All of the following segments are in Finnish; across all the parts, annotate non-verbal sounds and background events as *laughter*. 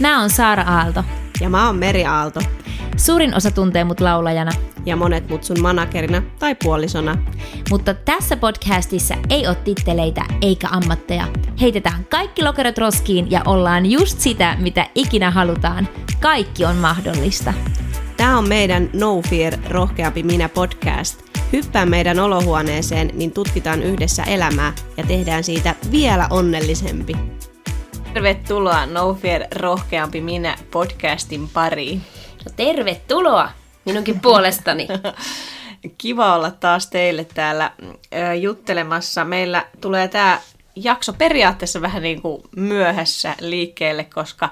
Mä oon Saara Aalto. Ja mä oon Meri Aalto. Suurin osa tuntee mut laulajana. Ja monet mut sun managerina tai puolisona. Mutta tässä podcastissa ei ole titteleitä eikä ammatteja. Heitetään kaikki lokerot roskiin ja ollaan just sitä, mitä ikinä halutaan. Kaikki on mahdollista. Tämä on meidän No Fear Rohkeampi minä podcast. Hyppää meidän olohuoneeseen, niin tutkitaan yhdessä elämää ja tehdään siitä vielä onnellisempi. Tervetuloa No Fear Rohkeampi minä podcastin pariin. No tervetuloa minunkin puolestani. *laughs* Kiva olla taas teille täällä juttelemassa. Meillä tulee tämä jakso periaatteessa vähän niin kuin myöhässä liikkeelle, koska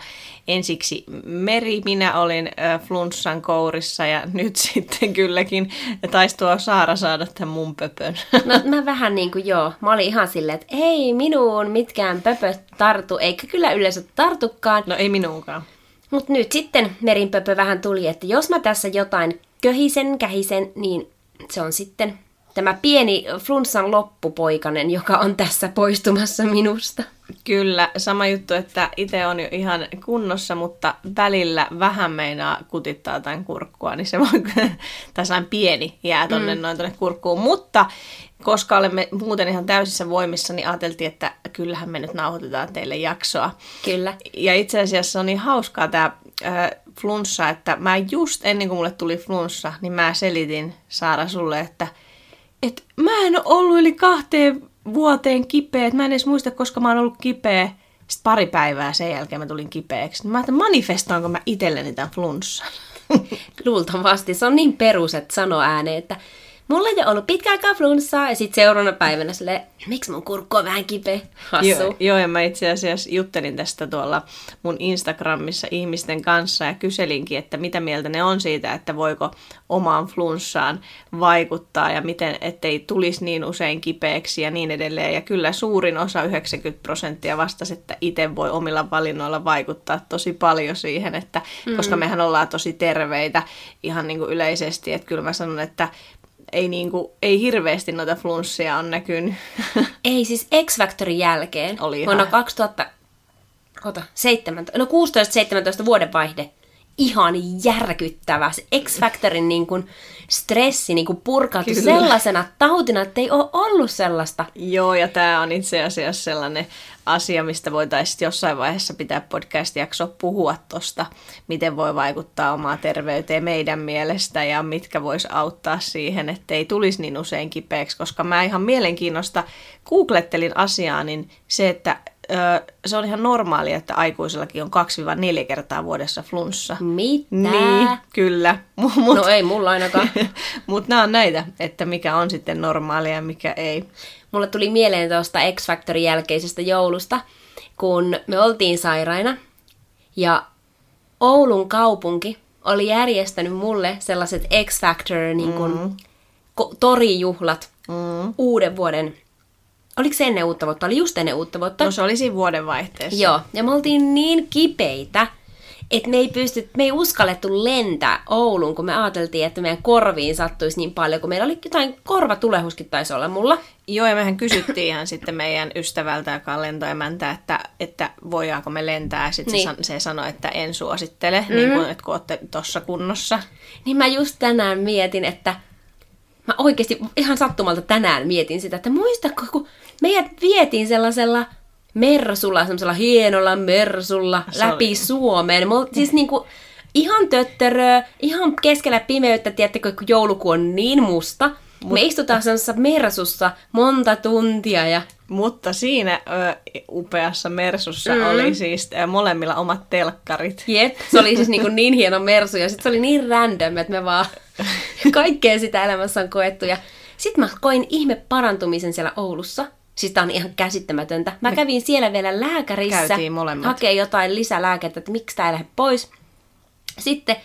ensiksi Meri, minä olin flunssan kourissa ja *laughs* nyt sitten kylläkin taisi tuo Saara saada tämän mun pöpön. *laughs* No mä vähän niin kuin joo, mä olin ihan silleen, että ei minuun mitkään pöpöt tartu, eikä kyllä yleensä tartukaan. No ei minuunkaan. Mutta nyt sitten merinpöpö vähän tuli, että jos mä tässä jotain köhisen, kähisen, niin se on sitten tämä pieni flunssan loppupoikanen, joka on tässä poistumassa minusta. Kyllä, sama juttu, että itse on jo ihan kunnossa, mutta välillä vähän meinaa kutittaa tämän kurkkua, niin se voi, *laughs* tai pieni jää tonne mm. noin tonne kurkkuun, mutta koska olemme muuten ihan täysissä voimissa, niin ajateltiin, että kyllähän me nyt nauhoitetaan teille jaksoa. Kyllä. Ja itse asiassa on niin hauskaa tämä äh, flunssa, että mä just ennen kuin mulle tuli flunssa, niin mä selitin Saara sulle, että – että mä en ole ollut yli kahteen vuoteen kipeä, että mä en edes muista, koska mä oon ollut kipeä. Sitten pari päivää sen jälkeen mä tulin kipeäksi. Mä ajattelin, manifestoinko mä itselleni tämän flunssan? *laughs* Luultavasti. Se on niin perus, että sano ääneen, että mulla ei ole ollut pitkä aikaa flunssaa, ja sitten seuraavana päivänä sille, miksi mun kurkku on vähän kipeä? Hassu. Joo, joo, ja mä itse asiassa juttelin tästä tuolla mun Instagramissa ihmisten kanssa, ja kyselinkin, että mitä mieltä ne on siitä, että voiko omaan flunssaan vaikuttaa, ja miten, ettei tulisi niin usein kipeäksi, ja niin edelleen. Ja kyllä suurin osa, 90 prosenttia vastasi, että itse voi omilla valinnoilla vaikuttaa tosi paljon siihen, että mm. koska mehän ollaan tosi terveitä ihan niin kuin yleisesti, että kyllä mä sanon, että ei, niinku, ei hirveästi noita flunssia on näkynyt. *laughs* Ei, siis X-Factorin jälkeen Oli ihan... vuonna 2017, no 16-17 vuodenvaihde, ihan järkyttävä. Se X-Factorin niin kuin, stressi niin kuin purkautui Kyllä. sellaisena tautina, että ei ole ollut sellaista. Joo, ja tämä on itse asiassa sellainen asia, mistä voitaisiin jossain vaiheessa pitää podcast-jakso puhua tuosta, miten voi vaikuttaa omaa terveyteen meidän mielestä ja mitkä vois auttaa siihen, ettei tulisi niin usein kipeäksi, koska mä ihan mielenkiinnosta googlettelin asiaa, niin se, että se on ihan normaalia, että aikuisillakin on 2-4 kertaa vuodessa flunssa. Mitä? Niin, kyllä. *laughs* Mut, no ei mulla ainakaan. *laughs* Mutta nämä on näitä, että mikä on sitten normaalia ja mikä ei. Mulle tuli mieleen tuosta X-Factorin jälkeisestä joulusta, kun me oltiin sairaina ja Oulun kaupunki oli järjestänyt mulle sellaiset X-Factor niin kun, mm. torijuhlat mm. uuden vuoden Oliko se ennen uutta vuotta? Oli just ennen uutta vuotta. No se oli siinä vuoden vaihteessa. Joo, ja me oltiin niin kipeitä, että me ei, pysty, me ei uskallettu lentää Ouluun, kun me ajateltiin, että meidän korviin sattuisi niin paljon, kun meillä oli jotain korvatulehuskin taisi olla mulla. Joo, ja mehän kysyttiin ihan sitten meidän ystävältä, joka on lentoemäntä, että, että voidaanko me lentää. Sitten niin. se, se sanoi, että en suosittele, mm. niin kun, että kun olette tuossa kunnossa. Niin mä just tänään mietin, että mä oikeasti ihan sattumalta tänään mietin sitä, että muistatko, kun meidät vietiin sellaisella mersulla, sellaisella hienolla mersulla Se läpi oli. Suomeen. Me siis niinku, ihan töttörö, ihan keskellä pimeyttä, tiedättekö, kun joulukuu on niin musta. Mut... Me istutaan sellaisessa mersussa monta tuntia ja... Mutta siinä ö, upeassa mersussa mm. oli siis ö, molemmilla omat telkkarit. Jep, se oli siis niin, niin hieno mersu ja sitten se oli niin random, että me vaan *laughs* kaikkea sitä elämässä on koettu. Ja sitten mä koin ihme parantumisen siellä Oulussa. Siis tää on ihan käsittämätöntä. Mä Me kävin siellä vielä lääkärissä hakee jotain lisälääkettä, että miksi tää ei lähde pois. Sitten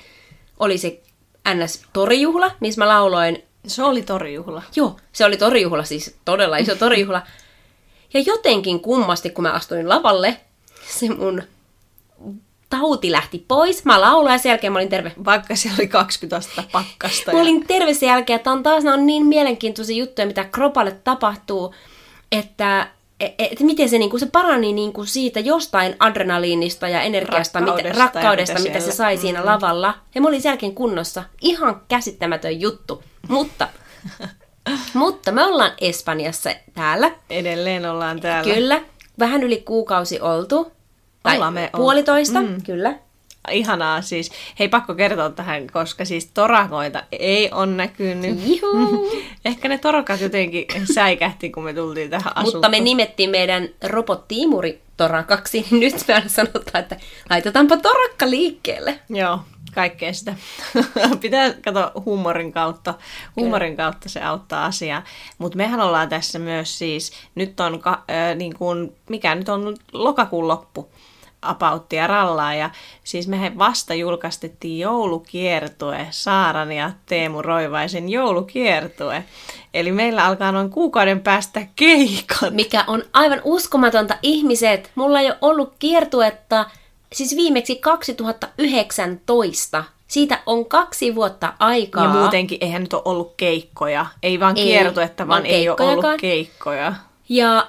oli se NS-torijuhla, missä mä lauloin. Se oli torijuhla. Joo, se oli torijuhla, siis todella iso *laughs* torijuhla. Ja jotenkin kummasti, kun mä astuin lavalle, se mun tauti lähti pois. Mä lauloin ja sen jälkeen mä olin terve. Vaikka siellä oli 20 astetta pakkasta. Mä ja... olin terve sen jälkeen, että on taas on niin mielenkiintoisia juttuja, mitä kropalle tapahtuu että et, et miten se, niinku, se parani niinku siitä jostain adrenaliinista ja energiasta, Rakkaudesta mitä, ja rakkaudesta, mitä mitä se sai siinä lavalla. Ja mä olin sen jälkeen kunnossa. Ihan käsittämätön juttu. Mutta, *laughs* mutta me ollaan Espanjassa täällä. Edelleen ollaan täällä. Kyllä. Vähän yli kuukausi oltu. Tai me puolitoista, mm. kyllä. Ihanaa siis. Hei, pakko kertoa tähän, koska siis torakoita ei ole näkynyt. Juhu. *laughs* Ehkä ne torakat jotenkin säikähti, kun me tultiin tähän asuntoon. Mutta me nimettiin meidän robottiimuri torakaksi, niin *laughs* nyt me sanotaan, että laitetaanpa torakka liikkeelle. Joo, kaikkea sitä. *laughs* Pitää katsoa huumorin kautta. Huumorin kautta se auttaa asiaa. Mutta mehän ollaan tässä myös siis, nyt on, ka, äh, niin kuin, mikä nyt on lokakuun loppu, apauttia rallaa. Ja siis mehän vasta julkaistettiin joulukiertue, Saaran ja Teemu Roivaisen joulukiertue. Eli meillä alkaa noin kuukauden päästä keikat. Mikä on aivan uskomatonta ihmiset. Mulla ei ole ollut kiertuetta siis viimeksi 2019. Siitä on kaksi vuotta aikaa. Ja muutenkin eihän nyt ole ollut keikkoja. Ei vaan Ei, kiertuetta, vaan vaan ei ole ollut keikkoja. Ja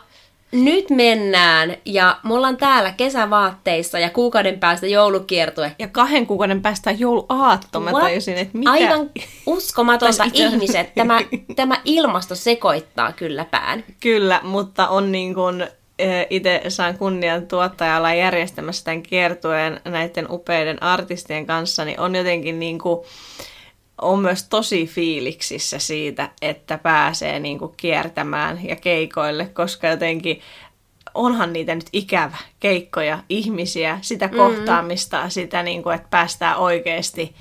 nyt mennään ja me ollaan täällä kesävaatteissa ja kuukauden päästä joulukiertue. Ja kahden kuukauden päästä jouluaatto. Mä What? tajusin, että mitä... Aivan uskomatonta *laughs* ihmiset. Tämä, tämä ilmasto sekoittaa kyllä pään. Kyllä, mutta on niin kuin itse saan kunnian tuottajalla järjestämässä tämän kiertueen näiden upeiden artistien kanssa, niin on jotenkin niin kuin, on myös tosi fiiliksissä siitä, että pääsee niin kuin kiertämään ja keikoille, koska jotenkin onhan niitä nyt ikävä, keikkoja, ihmisiä, sitä kohtaamista, sitä niin kuin, että päästään oikeasti,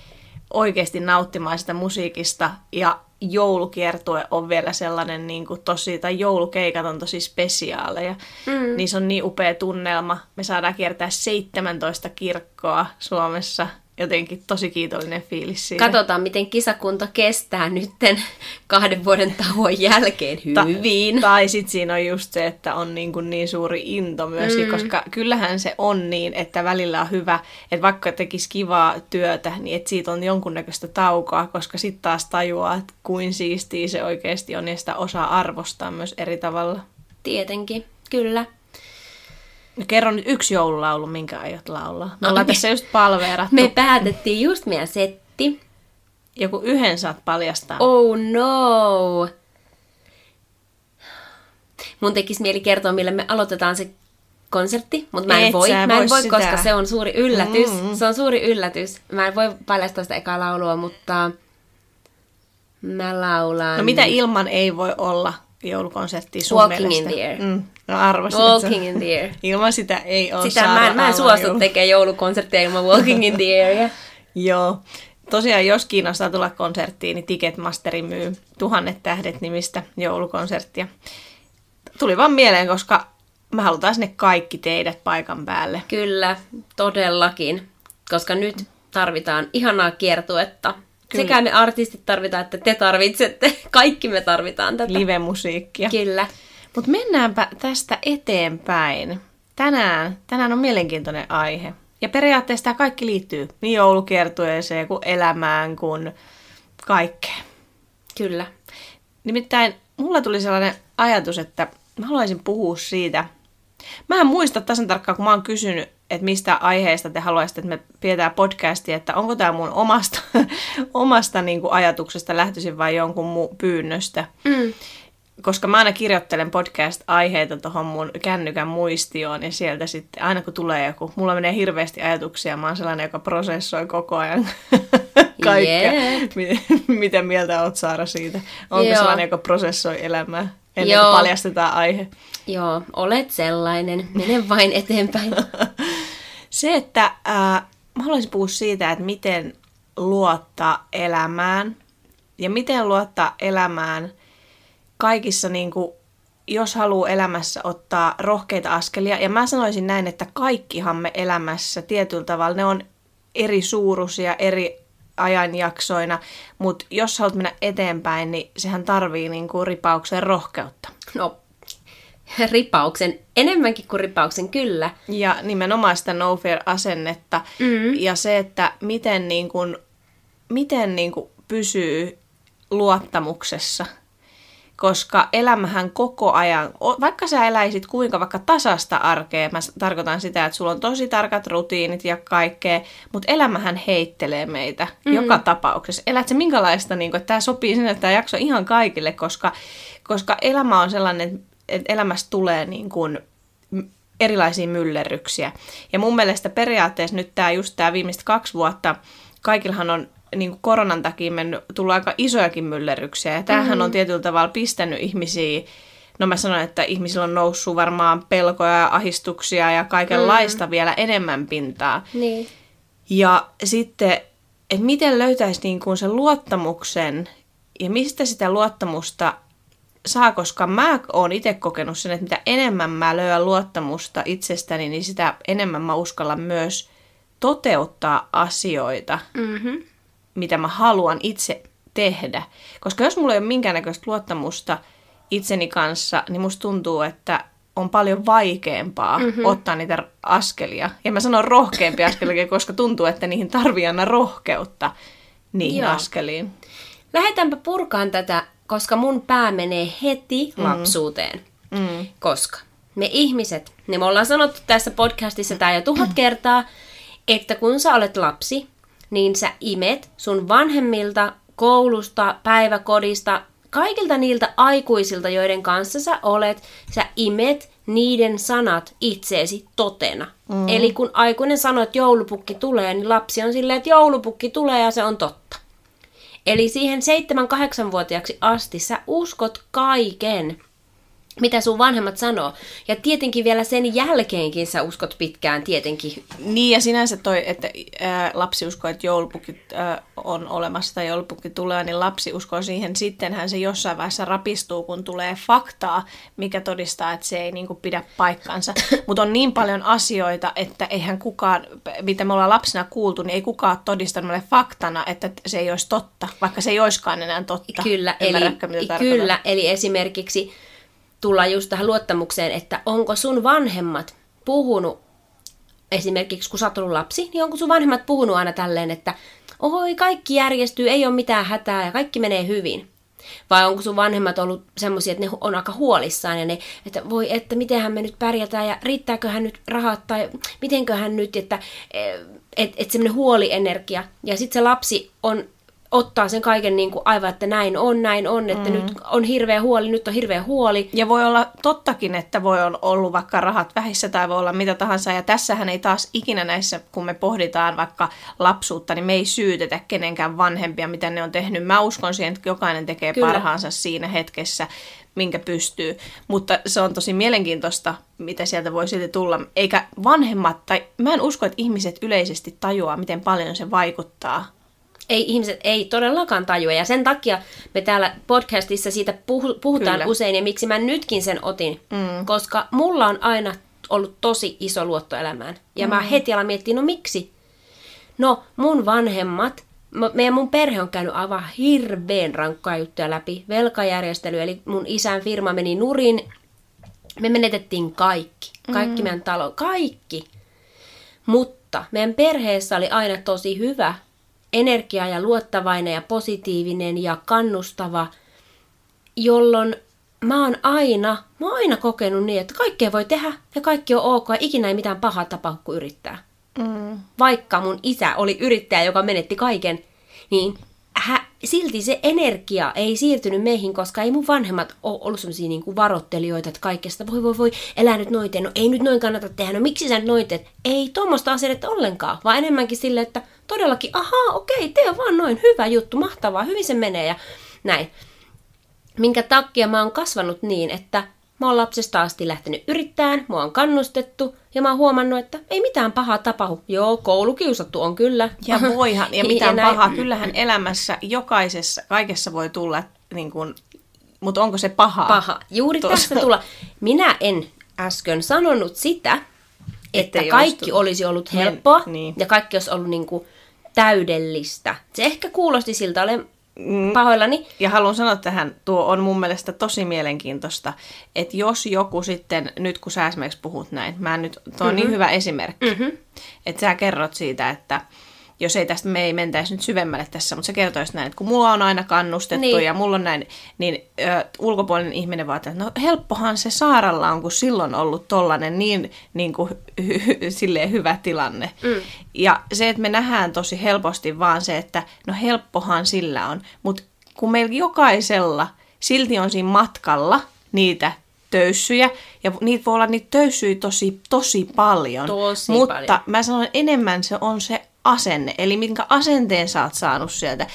oikeasti nauttimaan sitä musiikista ja joulukiertue on vielä sellainen niin kuin tosi, tai joulukeikat on tosi spesiaaleja. Mm. Niissä on niin upea tunnelma. Me saadaan kiertää 17 kirkkoa Suomessa. Jotenkin tosi kiitollinen fiilis siitä. Katsotaan, miten kisakunto kestää nytten kahden vuoden tauon jälkeen Ta- hyvin. tai sitten siinä on just se, että on niin, kuin niin suuri into myöskin, mm. koska kyllähän se on niin, että välillä on hyvä, että vaikka tekisi kivaa työtä, niin että siitä on jonkunnäköistä taukoa, koska sitten taas tajuaa, että kuin siistiä se oikeasti on ja sitä osaa arvostaa myös eri tavalla. Tietenkin, kyllä. No, kerro nyt yksi joululaulu, minkä aiot laulaa. Me No, ollaan tässä just palveerattu. Me päätettiin just meidän setti. Joku yhden saat paljastaa. Oh no! Mun tekisi mieli kertoa, millä me aloitetaan se konsertti, mutta mä en Et voi, mä en voi voi sitä. koska se on suuri yllätys. Mm. Se on suuri yllätys. Mä en voi paljastaa sitä ekaa laulua, mutta mä laulan... No mitä ilman ei voi olla joulukonserttia sun Walking mielestä? in the air. Mm. No arvasin, Walking in the air. *laughs* Ilman sitä ei ole Sitä mä, en- mä en suostu tekemään joulukonsertteja ilman Walking in the *laughs* Area. Joo. Tosiaan, jos kiinnostaa tulla konserttiin, niin Ticketmasteri myy Tuhannet tähdet nimistä joulukonserttia. Tuli vaan mieleen, koska me halutaan sinne kaikki teidät paikan päälle. Kyllä, todellakin. Koska nyt tarvitaan ihanaa kiertuetta. Kyllä. Sekä me artistit tarvitaan, että te tarvitsette. *laughs* Kaikki me tarvitaan tätä. Live-musiikkia. Kyllä. Mutta mennäänpä tästä eteenpäin. Tänään, tänään on mielenkiintoinen aihe. Ja periaatteessa tämä kaikki liittyy niin joulukiertueeseen kuin elämään kuin kaikkeen. Kyllä. Nimittäin mulla tuli sellainen ajatus, että mä haluaisin puhua siitä. Mä en muista tasan tarkkaan, kun mä oon kysynyt, että mistä aiheesta te haluaisitte, että me pidetään podcastia, että onko tämä mun omasta, *laughs* omasta niin kuin ajatuksesta lähtöisin vai jonkun muun pyynnöstä. Mm. Koska mä aina kirjoittelen podcast-aiheita tuohon mun kännykän muistioon ja sieltä sitten aina kun tulee joku, mulla menee hirveästi ajatuksia, mä oon sellainen, joka prosessoi koko ajan *laughs* kaikkea. Jep. Mi- Mitä mieltä oot Saara siitä? Onko Joo. sellainen, joka prosessoi elämää ennen Joo. kuin paljastetaan aihe? Joo, olet sellainen. Mene vain eteenpäin. *laughs* Se, että ää, mä haluaisin puhua siitä, että miten luottaa elämään ja miten luottaa elämään kaikissa, niin kuin, jos haluaa elämässä ottaa rohkeita askelia. Ja mä sanoisin näin, että kaikkihan me elämässä tietyllä tavalla, ne on eri suuruisia, eri ajanjaksoina, mutta jos haluat mennä eteenpäin, niin sehän tarvii niin kuin ripauksen rohkeutta. No, ripauksen. Enemmänkin kuin ripauksen, kyllä. Ja nimenomaan sitä no fear-asennetta. Mm. Ja se, että miten, niin kun, miten niin kun pysyy luottamuksessa. koska elämähän koko ajan, vaikka sä eläisit kuinka vaikka tasasta arkea, mä tarkoitan sitä, että sulla on tosi tarkat rutiinit ja kaikkea, mutta elämähän heittelee meitä mm-hmm. joka tapauksessa. Elät se minkälaista, niin kun, että tämä sopii sinne, että tämä jakso ihan kaikille, koska, koska elämä on sellainen, että elämästä tulee niin kuin erilaisia myllerryksiä. Ja mun mielestä periaatteessa nyt tämä just tämä viimeiset kaksi vuotta, kaikillahan on niin kuin koronan takia mennyt, tullut aika isojakin myllerryksiä. Ja tämähän mm-hmm. on tietyllä tavalla pistänyt ihmisiä, no mä sanon, että ihmisillä on noussut varmaan pelkoja ja ahistuksia ja kaikenlaista mm-hmm. vielä enemmän pintaa. Niin. Ja sitten, että miten löytäisi niin kuin sen luottamuksen ja mistä sitä luottamusta saa, koska mä oon itse kokenut sen, että mitä enemmän mä löydän luottamusta itsestäni, niin sitä enemmän mä uskallan myös toteuttaa asioita, Mm-hmm. mitä mä haluan itse tehdä. Koska jos mulla ei ole minkäännäköistä luottamusta itseni kanssa, niin musta tuntuu, että on paljon vaikeampaa mm-hmm. ottaa niitä askelia. Ja mä sanon rohkeampia askelia, *laughs* koska tuntuu, että niihin tarvii aina rohkeutta niihin Joo. askeliin. Lähdetäänpä purkaan tätä, koska mun pää menee heti mm. lapsuuteen. Mm. Koska me ihmiset, niin me ollaan sanottu tässä podcastissa tää jo tuhat kertaa, että kun sä olet lapsi, niin sä imet sun vanhemmilta, koulusta, päiväkodista, kaikilta niiltä aikuisilta, joiden kanssa sä olet, sä imet niiden sanat itseesi totena. Mm. Eli kun aikuinen sanoo, että joulupukki tulee, niin lapsi on silleen, että joulupukki tulee ja se on totta. Eli siihen 7-8-vuotiaaksi asti sä uskot kaiken, mitä sun vanhemmat sanoo. Ja tietenkin vielä sen jälkeenkin sä uskot pitkään tietenkin. Niin, ja sinänsä toi, että ää, lapsi uskoo, että joulupukki ää, on olemassa tai joulupukki tulee, niin lapsi uskoo siihen. Sittenhän se jossain vaiheessa rapistuu, kun tulee faktaa, mikä todistaa, että se ei niinku pidä paikkansa. *coughs* Mutta on niin paljon asioita, että eihän kukaan, mitä me ollaan lapsena kuultu, niin ei kukaan ole todistanut meille faktana, että se ei olisi totta, vaikka se ei olisikaan enää totta. Kyllä, eli, tarkoitan? kyllä, eli esimerkiksi tullaan just tähän luottamukseen, että onko sun vanhemmat puhunut, esimerkiksi kun sä oot ollut lapsi, niin onko sun vanhemmat puhunut aina tälleen, että oi kaikki järjestyy, ei ole mitään hätää ja kaikki menee hyvin. Vai onko sun vanhemmat ollut semmoisia, että ne on aika huolissaan ja ne, että voi, että mitenhän me nyt pärjätään ja riittääköhän nyt rahat tai mitenköhän nyt, että et, et semmoinen huolienergia. Ja sitten se lapsi on ottaa sen kaiken niin kuin aivan, että näin on, näin on, että mm. nyt on hirveä huoli, nyt on hirveä huoli. Ja voi olla tottakin, että voi olla ollut vaikka rahat vähissä tai voi olla mitä tahansa. Ja tässähän ei taas ikinä näissä, kun me pohditaan vaikka lapsuutta, niin me ei syytetä kenenkään vanhempia, mitä ne on tehnyt. Mä uskon siihen, että jokainen tekee Kyllä. Parhaansa siinä hetkessä, minkä pystyy. Mutta se on tosi mielenkiintoista, mitä sieltä voi silti tulla. Eikä vanhemmat, tai mä en usko, että ihmiset yleisesti tajuaa, miten paljon se vaikuttaa Ei, ihmiset ei todellakaan tajua ja sen takia me täällä podcastissa siitä puhu, puhutaan Kyllä. usein ja miksi mä nytkin sen otin, mm. koska mulla on aina ollut tosi iso luotto elämään. Ja mm. mä heti alan miettiä, no miksi? No mun vanhemmat, meidän mun perhe on käynyt aivan hirveän rankkaa juttuja läpi. Velkajärjestely, eli mun isän firma meni nurin. Me menetettiin kaikki. Kaikki mm. meidän talo, kaikki. Mutta meidän perheessä oli aina tosi hyvä energia ja luottavainen ja positiivinen ja kannustava, jolloin mä oon aina, mä oon aina kokenut niin, että kaikkea voi tehdä ja kaikki on ok ja ikinä ei mitään pahaa tapahdu, kun yrittää. Mm. Vaikka mun isä oli yrittäjä, joka menetti kaiken, niin hä, silti se energia ei siirtynyt meihin, koska ei mun vanhemmat ole ollut sellaisia niin kuin varoittelijoita, että kaikesta voi voi voi, elää nyt noin tee. no ei nyt noin kannata tehdä, no miksi sä nyt? Ei tuommoista asennetta ollenkaan, vaan enemmänkin silleen, että todellakin, ahaa, okei, tee vaan noin, hyvä juttu, mahtavaa, hyvin se menee ja näin. Minkä takia mä oon kasvanut niin, että mä oon lapsesta asti lähtenyt yrittämään, mua on kannustettu ja mä oon huomannut, että ei mitään pahaa tapahdu. Joo, koulukiusattu on kyllä. Ja *laughs* voihan, ja mitään näin. pahaa. Kyllähän elämässä jokaisessa, kaikessa voi tulla, niin kuin, mutta onko se pahaa? paha. Juuri Tuossa- tästä tulla. Minä en äsken sanonut sitä, että Ettei kaikki olisi olisi ollut helppoa niin. ja kaikki olisi ollut niin kuin täydellistä. Se ehkä kuulosti siltä, olen pahoillani. Ja haluan sanoa tähän, tuo on mun mielestä tosi mielenkiintoista, että jos joku sitten, nyt kun sä esimerkiksi puhut näin, mä nyt, tuo on Mhm. niin hyvä esimerkki, mm-hmm. että sä kerrot siitä, että jos ei tästä me ei mentäisi nyt syvemmälle tässä, mutta se kertoisi näin, että kun mulla on aina kannustettu Niin. ja mulla on näin, niin ö, ulkopuolinen ihminen vaan, että no helppohan se Saaralla on, kun silloin ollut tollanen niin, niin kuin, hy, hy, silleen hyvä tilanne. Mm. Ja se, että me nähdään tosi helposti vaan se, että no helppohan sillä on, mutta kun meillä jokaisella silti on siinä matkalla niitä töyssyjä, ja niitä voi olla niitä töyssyjä tosi, tosi paljon. Tosi mutta paljon. mä sanon, enemmän se on se asenne, eli minkä asenteen sä oot saanut sieltä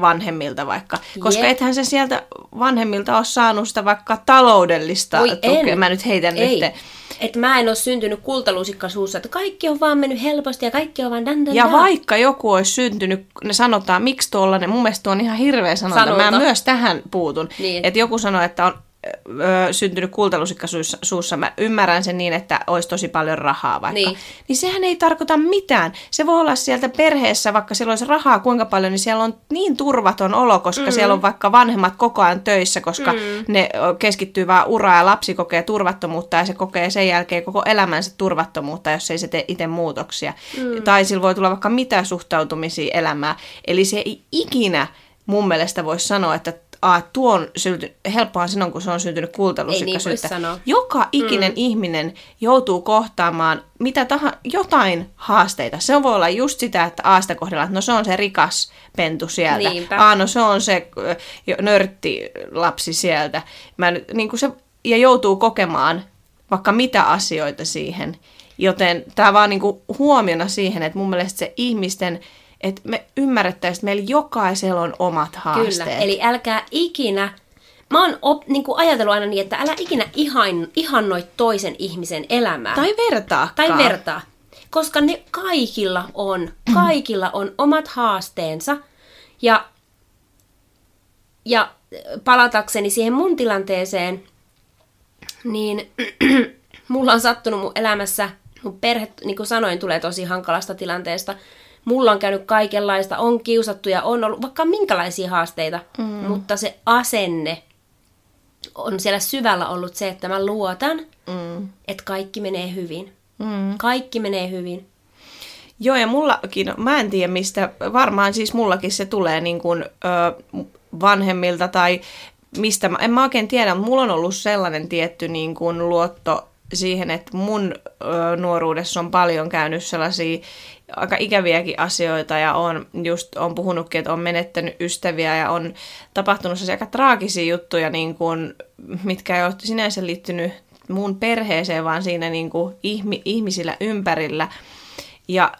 vanhemmilta vaikka. Koska Jep. ethän se sieltä vanhemmilta ole saanut sitä vaikka taloudellista Voi tukea. en. Mä nyt heitän Ei. nyt. Että mä en ole syntynyt kultalusikka suussa, että kaikki on vaan mennyt helposti ja kaikki on vaan dan, dan, Ja dan. vaikka joku olisi syntynyt, ne sanotaan, miksi tuollainen, mun mielestä tuo on ihan hirveä sanonta. Sanonta. Mä myös tähän puutun. Niin. Että joku sanoo, että on ö, syntynyt kultalusikka suussa, suussa. Mä ymmärrän sen niin, että olisi tosi paljon rahaa vaikka. Niin. Niin. sehän ei tarkoita mitään. Se voi olla sieltä perheessä, vaikka siellä olisi rahaa kuinka paljon, niin siellä on niin turvaton olo, koska mm. siellä on vaikka vanhemmat koko ajan töissä, koska mm. ne keskittyy vaan uraan ja lapsi kokee turvattomuutta ja se kokee sen jälkeen koko elämänsä turvattomuutta, jos ei se tee itse muutoksia. Mm. Tai sillä voi tulla vaikka mitä suhtautumisia elämään. Eli se ei ikinä mun mielestä voisi sanoa, että a, tuo on synty, helppohan silloin, kun se on syntynyt kultalusikkasyyttä. Ei niin. Joka ikinen mm. ihminen joutuu kohtaamaan mitä tahansa, jotain haasteita. Se voi olla just sitä, että aasta kohdellaan, että no se on se rikas pentu sieltä. Niinpä. Aa, no se on se jo- nörtti lapsi sieltä. Mä nyt, niin kuin se, ja joutuu kokemaan vaikka mitä asioita siihen. Joten tämä vaan niin kuin huomiona siihen, että mun mielestä se ihmisten, että me ymmärrettäisiin, että meillä jokaisella on omat haasteet. Kyllä, eli älkää ikinä, mä oon op, niin kuin ajatellut aina niin, että älä ikinä ihan, ihannoi toisen ihmisen elämää. Tai vertaakaan. tai vertaa. Koska ne kaikilla on, kaikilla on omat haasteensa. Ja, ja palatakseni siihen mun tilanteeseen, niin *clears throat* mulla on sattunut mun elämässä, mun perhe, niin kuin sanoin, tulee tosi hankalasta tilanteesta. Mulla on käynyt kaikenlaista, on kiusattu ja on ollut vaikka minkälaisia haasteita, mm. mutta se asenne on siellä syvällä ollut se, että mä luotan, Mm. että kaikki menee hyvin. Mm. Kaikki menee hyvin. Joo, ja mullakin, mä en tiedä mistä, varmaan siis mullakin se tulee niin kuin, ö, vanhemmilta tai mistä, mä, en mä oikein tiedä, mutta mulla on ollut sellainen tietty niin kuin luotto siihen, että mun ö, nuoruudessa on paljon käynyt sellaisia aika ikäviäkin asioita ja on just on puhunutkin, että on menettänyt ystäviä ja on tapahtunut sellaisia aika traagisia juttuja, niin kuin, mitkä ei ole sinänsä liittynyt mun perheeseen, vaan siinä niin kuin ihmi, ihmisillä ympärillä. Ja,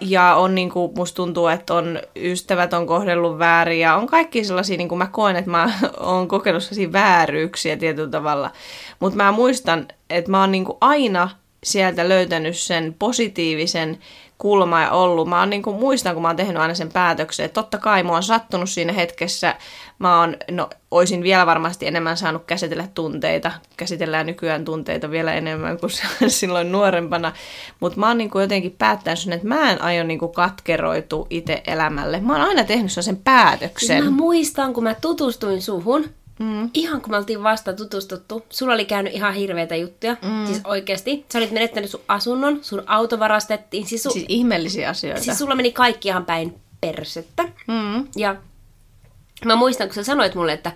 ja on niin kuin, musta tuntuu, että on ystävät on kohdellut väärin ja on kaikki sellaisia, niin kuin mä koen, että mä *laughs* oon kokenut sellaisia vääryyksiä tietyllä tavalla. Mutta mä muistan, että mä oon niin kuin aina sieltä löytänyt sen positiivisen kulma ja ollut. Mä oon niin kuin, muistan, kun mä oon tehnyt aina sen päätöksen, että totta kai mua on sattunut siinä hetkessä. Mä oon, no, oisin vielä varmasti enemmän saanut käsitellä tunteita. Käsitellään nykyään tunteita vielä enemmän kuin *laughs* silloin nuorempana. Mutta mä oon niin kuin jotenkin päättänyt sen, että mä en aio niin kuin katkeroitu itse elämälle. Mä oon aina tehnyt sen päätöksen. Mä muistan, kun mä tutustuin suhun, mm. ihan kun me oltiin vasta tutustuttu, sulla oli käynyt ihan hirveitä juttuja, mm. siis oikeasti. Sä olit menettänyt sun asunnon, sun auto varastettiin, siis, su- Siis ihmeellisiä asioita. siis sulla meni kaikki ihan päin persettä. mm. Ja mä muistan, kun sä sanoit mulle, että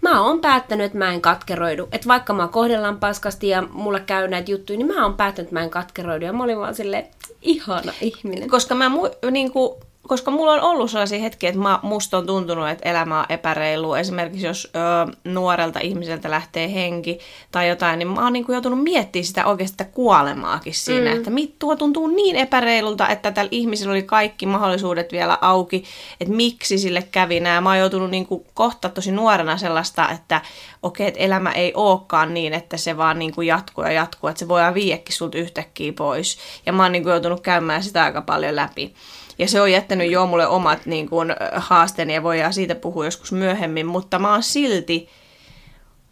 mä oon päättänyt, että mä en katkeroidu. Että vaikka mä kohdellaan paskasti ja mulla käy näitä juttuja, niin mä oon päättänyt, että mä en katkeroidu. Ja mä olin vaan silleen, ihana ihminen. koska, mä, mu- niin kuin, koska mulla on ollut sellaisia hetkiä, että mä, musta on tuntunut, että elämä on epäreilu. Esimerkiksi jos ö, nuorelta ihmiseltä lähtee henki tai jotain, niin mä oon niin kuin joutunut miettimään sitä oikeasti sitä kuolemaakin siinä. Mm. Että mit, tuo tuntuu niin epäreilulta, että tällä ihmisellä oli kaikki mahdollisuudet vielä auki, että miksi sille kävi nämä. Mä oon joutunut niin kuin kohta tosi nuorena sellaista, että okei, että elämä ei olekaan niin, että se vaan niin kuin jatkuu ja jatkuu, että se voidaan viiekin sulta yhtäkkiä pois. Ja mä oon niin kuin joutunut käymään sitä aika paljon läpi. Ja se on jättänyt jo mulle omat niin kuin, haasteeni ja voidaan siitä puhua joskus myöhemmin, mutta mä oon silti,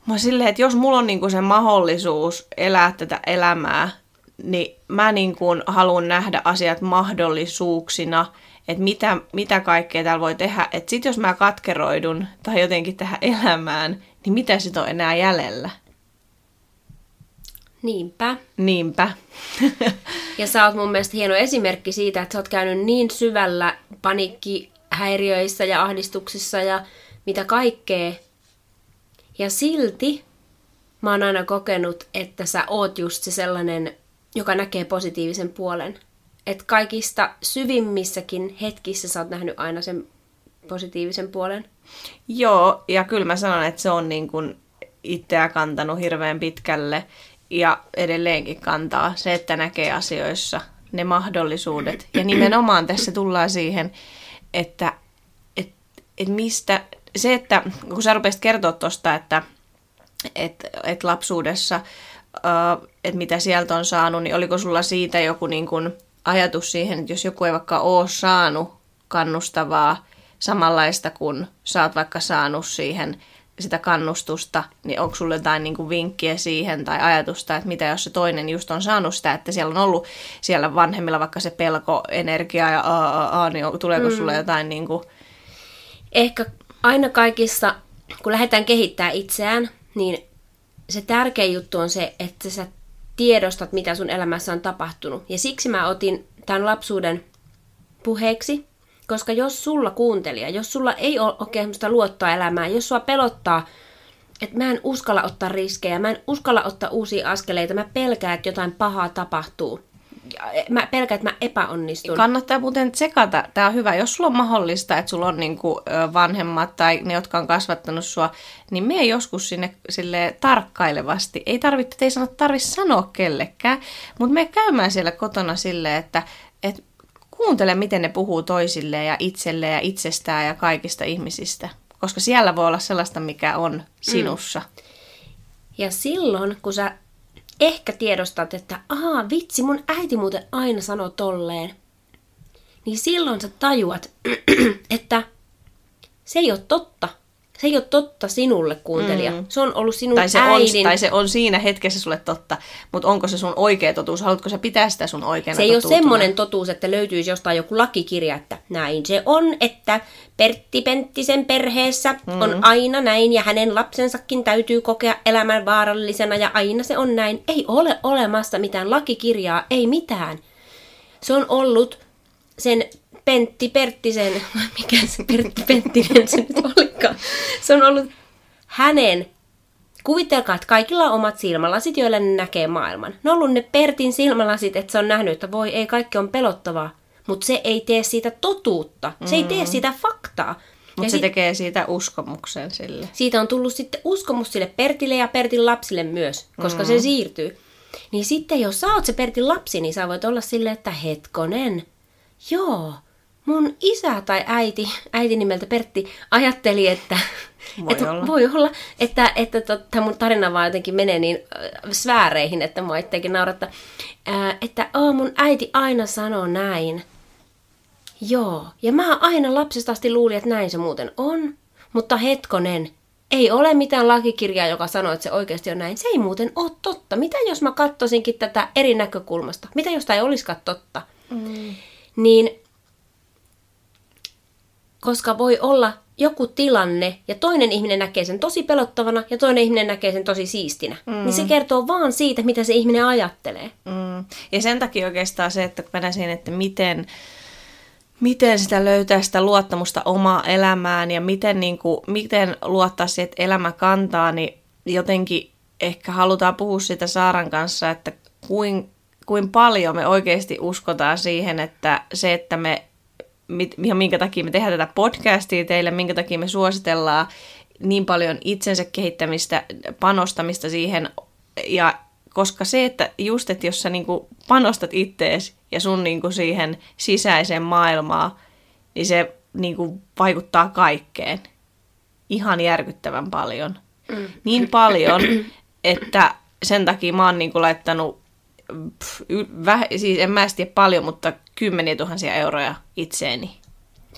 mä silleen, että jos mulla on niin kuin se mahdollisuus elää tätä elämää, niin mä niin kuin haluan nähdä asiat mahdollisuuksina, että mitä, mitä kaikkea täällä voi tehdä. Että sit jos mä katkeroidun tai jotenkin tähän elämään, niin mitä sit on enää jäljellä? Niinpä. Niinpä. *laughs* Ja sä oot mun mielestä hieno esimerkki siitä, että sä oot käynyt niin syvällä paniikkihäiriöissä ja ahdistuksissa ja mitä kaikkea. Ja silti mä oon aina kokenut, että sä oot just se sellainen, joka näkee positiivisen puolen. Että kaikista syvimmissäkin hetkissä sä oot nähnyt aina sen positiivisen puolen. Joo, ja kyllä mä sanon, että se on niin kuin itseä kantanut hirveän pitkälle ja edelleenkin kantaa se, että näkee asioissa ne mahdollisuudet. Ja nimenomaan tässä tullaan siihen, että et, et mistä, se, että kun sä rupesit kertoa tuosta, että et, et lapsuudessa, että mitä sieltä on saanut, niin oliko sulla siitä joku niin kun ajatus siihen, että jos joku ei vaikka ole saanut kannustavaa samanlaista kuin sä oot vaikka saanut siihen sitä kannustusta, niin onko sulle jotain niin kuin vinkkiä siihen tai ajatusta, että mitä jos se toinen just on saanut sitä, että siellä on ollut siellä vanhemmilla vaikka se pelko, energia ja aa, aa, aa niin tuleeko mm. sulle jotain niin kuin... Ehkä aina kaikissa, kun lähdetään kehittämään itseään, niin se tärkein juttu on se, että sä tiedostat, mitä sun elämässä on tapahtunut. Ja siksi mä otin tämän lapsuuden puheeksi, koska jos sulla kuuntelija, jos sulla ei ole oikein semmoista luottoa elämään, jos sua pelottaa, että mä en uskalla ottaa riskejä, mä en uskalla ottaa uusia askeleita, mä pelkään, että jotain pahaa tapahtuu. Mä pelkään, että mä epäonnistun. Kannattaa muuten tsekata. Tämä on hyvä. Jos sulla on mahdollista, että sulla on niinku vanhemmat tai ne, jotka on kasvattanut sua, niin me joskus sinne sille tarkkailevasti. Ei tarvitse, ei sano, tarvi sanoa kellekään, mutta me käymään siellä kotona silleen, että, että kuuntele, miten ne puhuu toisilleen ja itselleen ja itsestään ja kaikista ihmisistä. Koska siellä voi olla sellaista, mikä on sinussa. Mm. Ja silloin, kun sä ehkä tiedostat, että ahaa, vitsi, mun äiti muuten aina sanoo tolleen, niin silloin sä tajuat, *clears throat* että se ei ole totta se ei ole totta sinulle, kuuntelija. Mm. Se on ollut sinun tai se äidin. On, tai se on siinä hetkessä sulle totta, mutta onko se sun oikea totuus? Haluatko sä pitää sitä sun oikeana Se ei ole semmoinen totuus, että löytyisi jostain joku lakikirja, että näin se on, että Pertti Penttisen perheessä mm. on aina näin ja hänen lapsensakin täytyy kokea elämän vaarallisena ja aina se on näin. Ei ole olemassa mitään lakikirjaa, ei mitään. Se on ollut sen Pentti Perttisen, *laughs* mikä se Pertti Penttinen se nyt olikaan. Se on ollut hänen Kuvitelkaa, että kaikilla on omat silmälasit, joilla ne näkee maailman. Ne on ollut ne Pertin silmälasit, että se on nähnyt, että voi ei, kaikki on pelottavaa. Mutta se ei tee siitä totuutta. Se mm. ei tee mm. siitä faktaa. Mutta se tekee siitä uskomuksen sille. Siitä on tullut sitten uskomus sille Pertille ja Pertin lapsille myös, koska mm. se siirtyy. Niin sitten jos sä oot se Pertin lapsi, niin sä voit olla silleen, että hetkonen, joo, mun isä tai äiti, äiti nimeltä Pertti, ajatteli, että voi, että olla. voi olla, että, että tota, mun tarina vaan jotenkin menee niin äh, sfääreihin, että mua itsekin nauratta, äh, että oh, mun äiti aina sanoo näin. Joo, ja mä aina lapsesta asti luulin, että näin se muuten on, mutta hetkonen, ei ole mitään lakikirjaa, joka sanoo, että se oikeasti on näin. Se ei muuten ole totta. Mitä jos mä katsoisinkin tätä eri näkökulmasta? Mitä jos tämä ei olisikaan totta? Mm. Niin koska voi olla joku tilanne ja toinen ihminen näkee sen tosi pelottavana ja toinen ihminen näkee sen tosi siistinä. Mm. Niin se kertoo vaan siitä, mitä se ihminen ajattelee. Mm. Ja sen takia oikeastaan se, että kun siihen, että miten, miten sitä löytää sitä luottamusta omaa elämään ja miten, niin kuin, miten luottaa siihen, että elämä kantaa, niin jotenkin ehkä halutaan puhua sitä Saaran kanssa, että kuin, kuin paljon me oikeasti uskotaan siihen, että se, että me mit, minkä takia me tehdään tätä podcastia teille, minkä takia me suositellaan niin paljon itsensä kehittämistä, panostamista siihen. Ja koska se, että just, että jos sä niinku panostat ittees ja sun niinku siihen sisäiseen maailmaan, niin se niinku vaikuttaa kaikkeen. Ihan järkyttävän paljon. Mm. Niin paljon, että sen takia mä oon niinku laittanut pff, väh, siis en mä tiedä paljon, mutta kymmeniä tuhansia euroja itseeni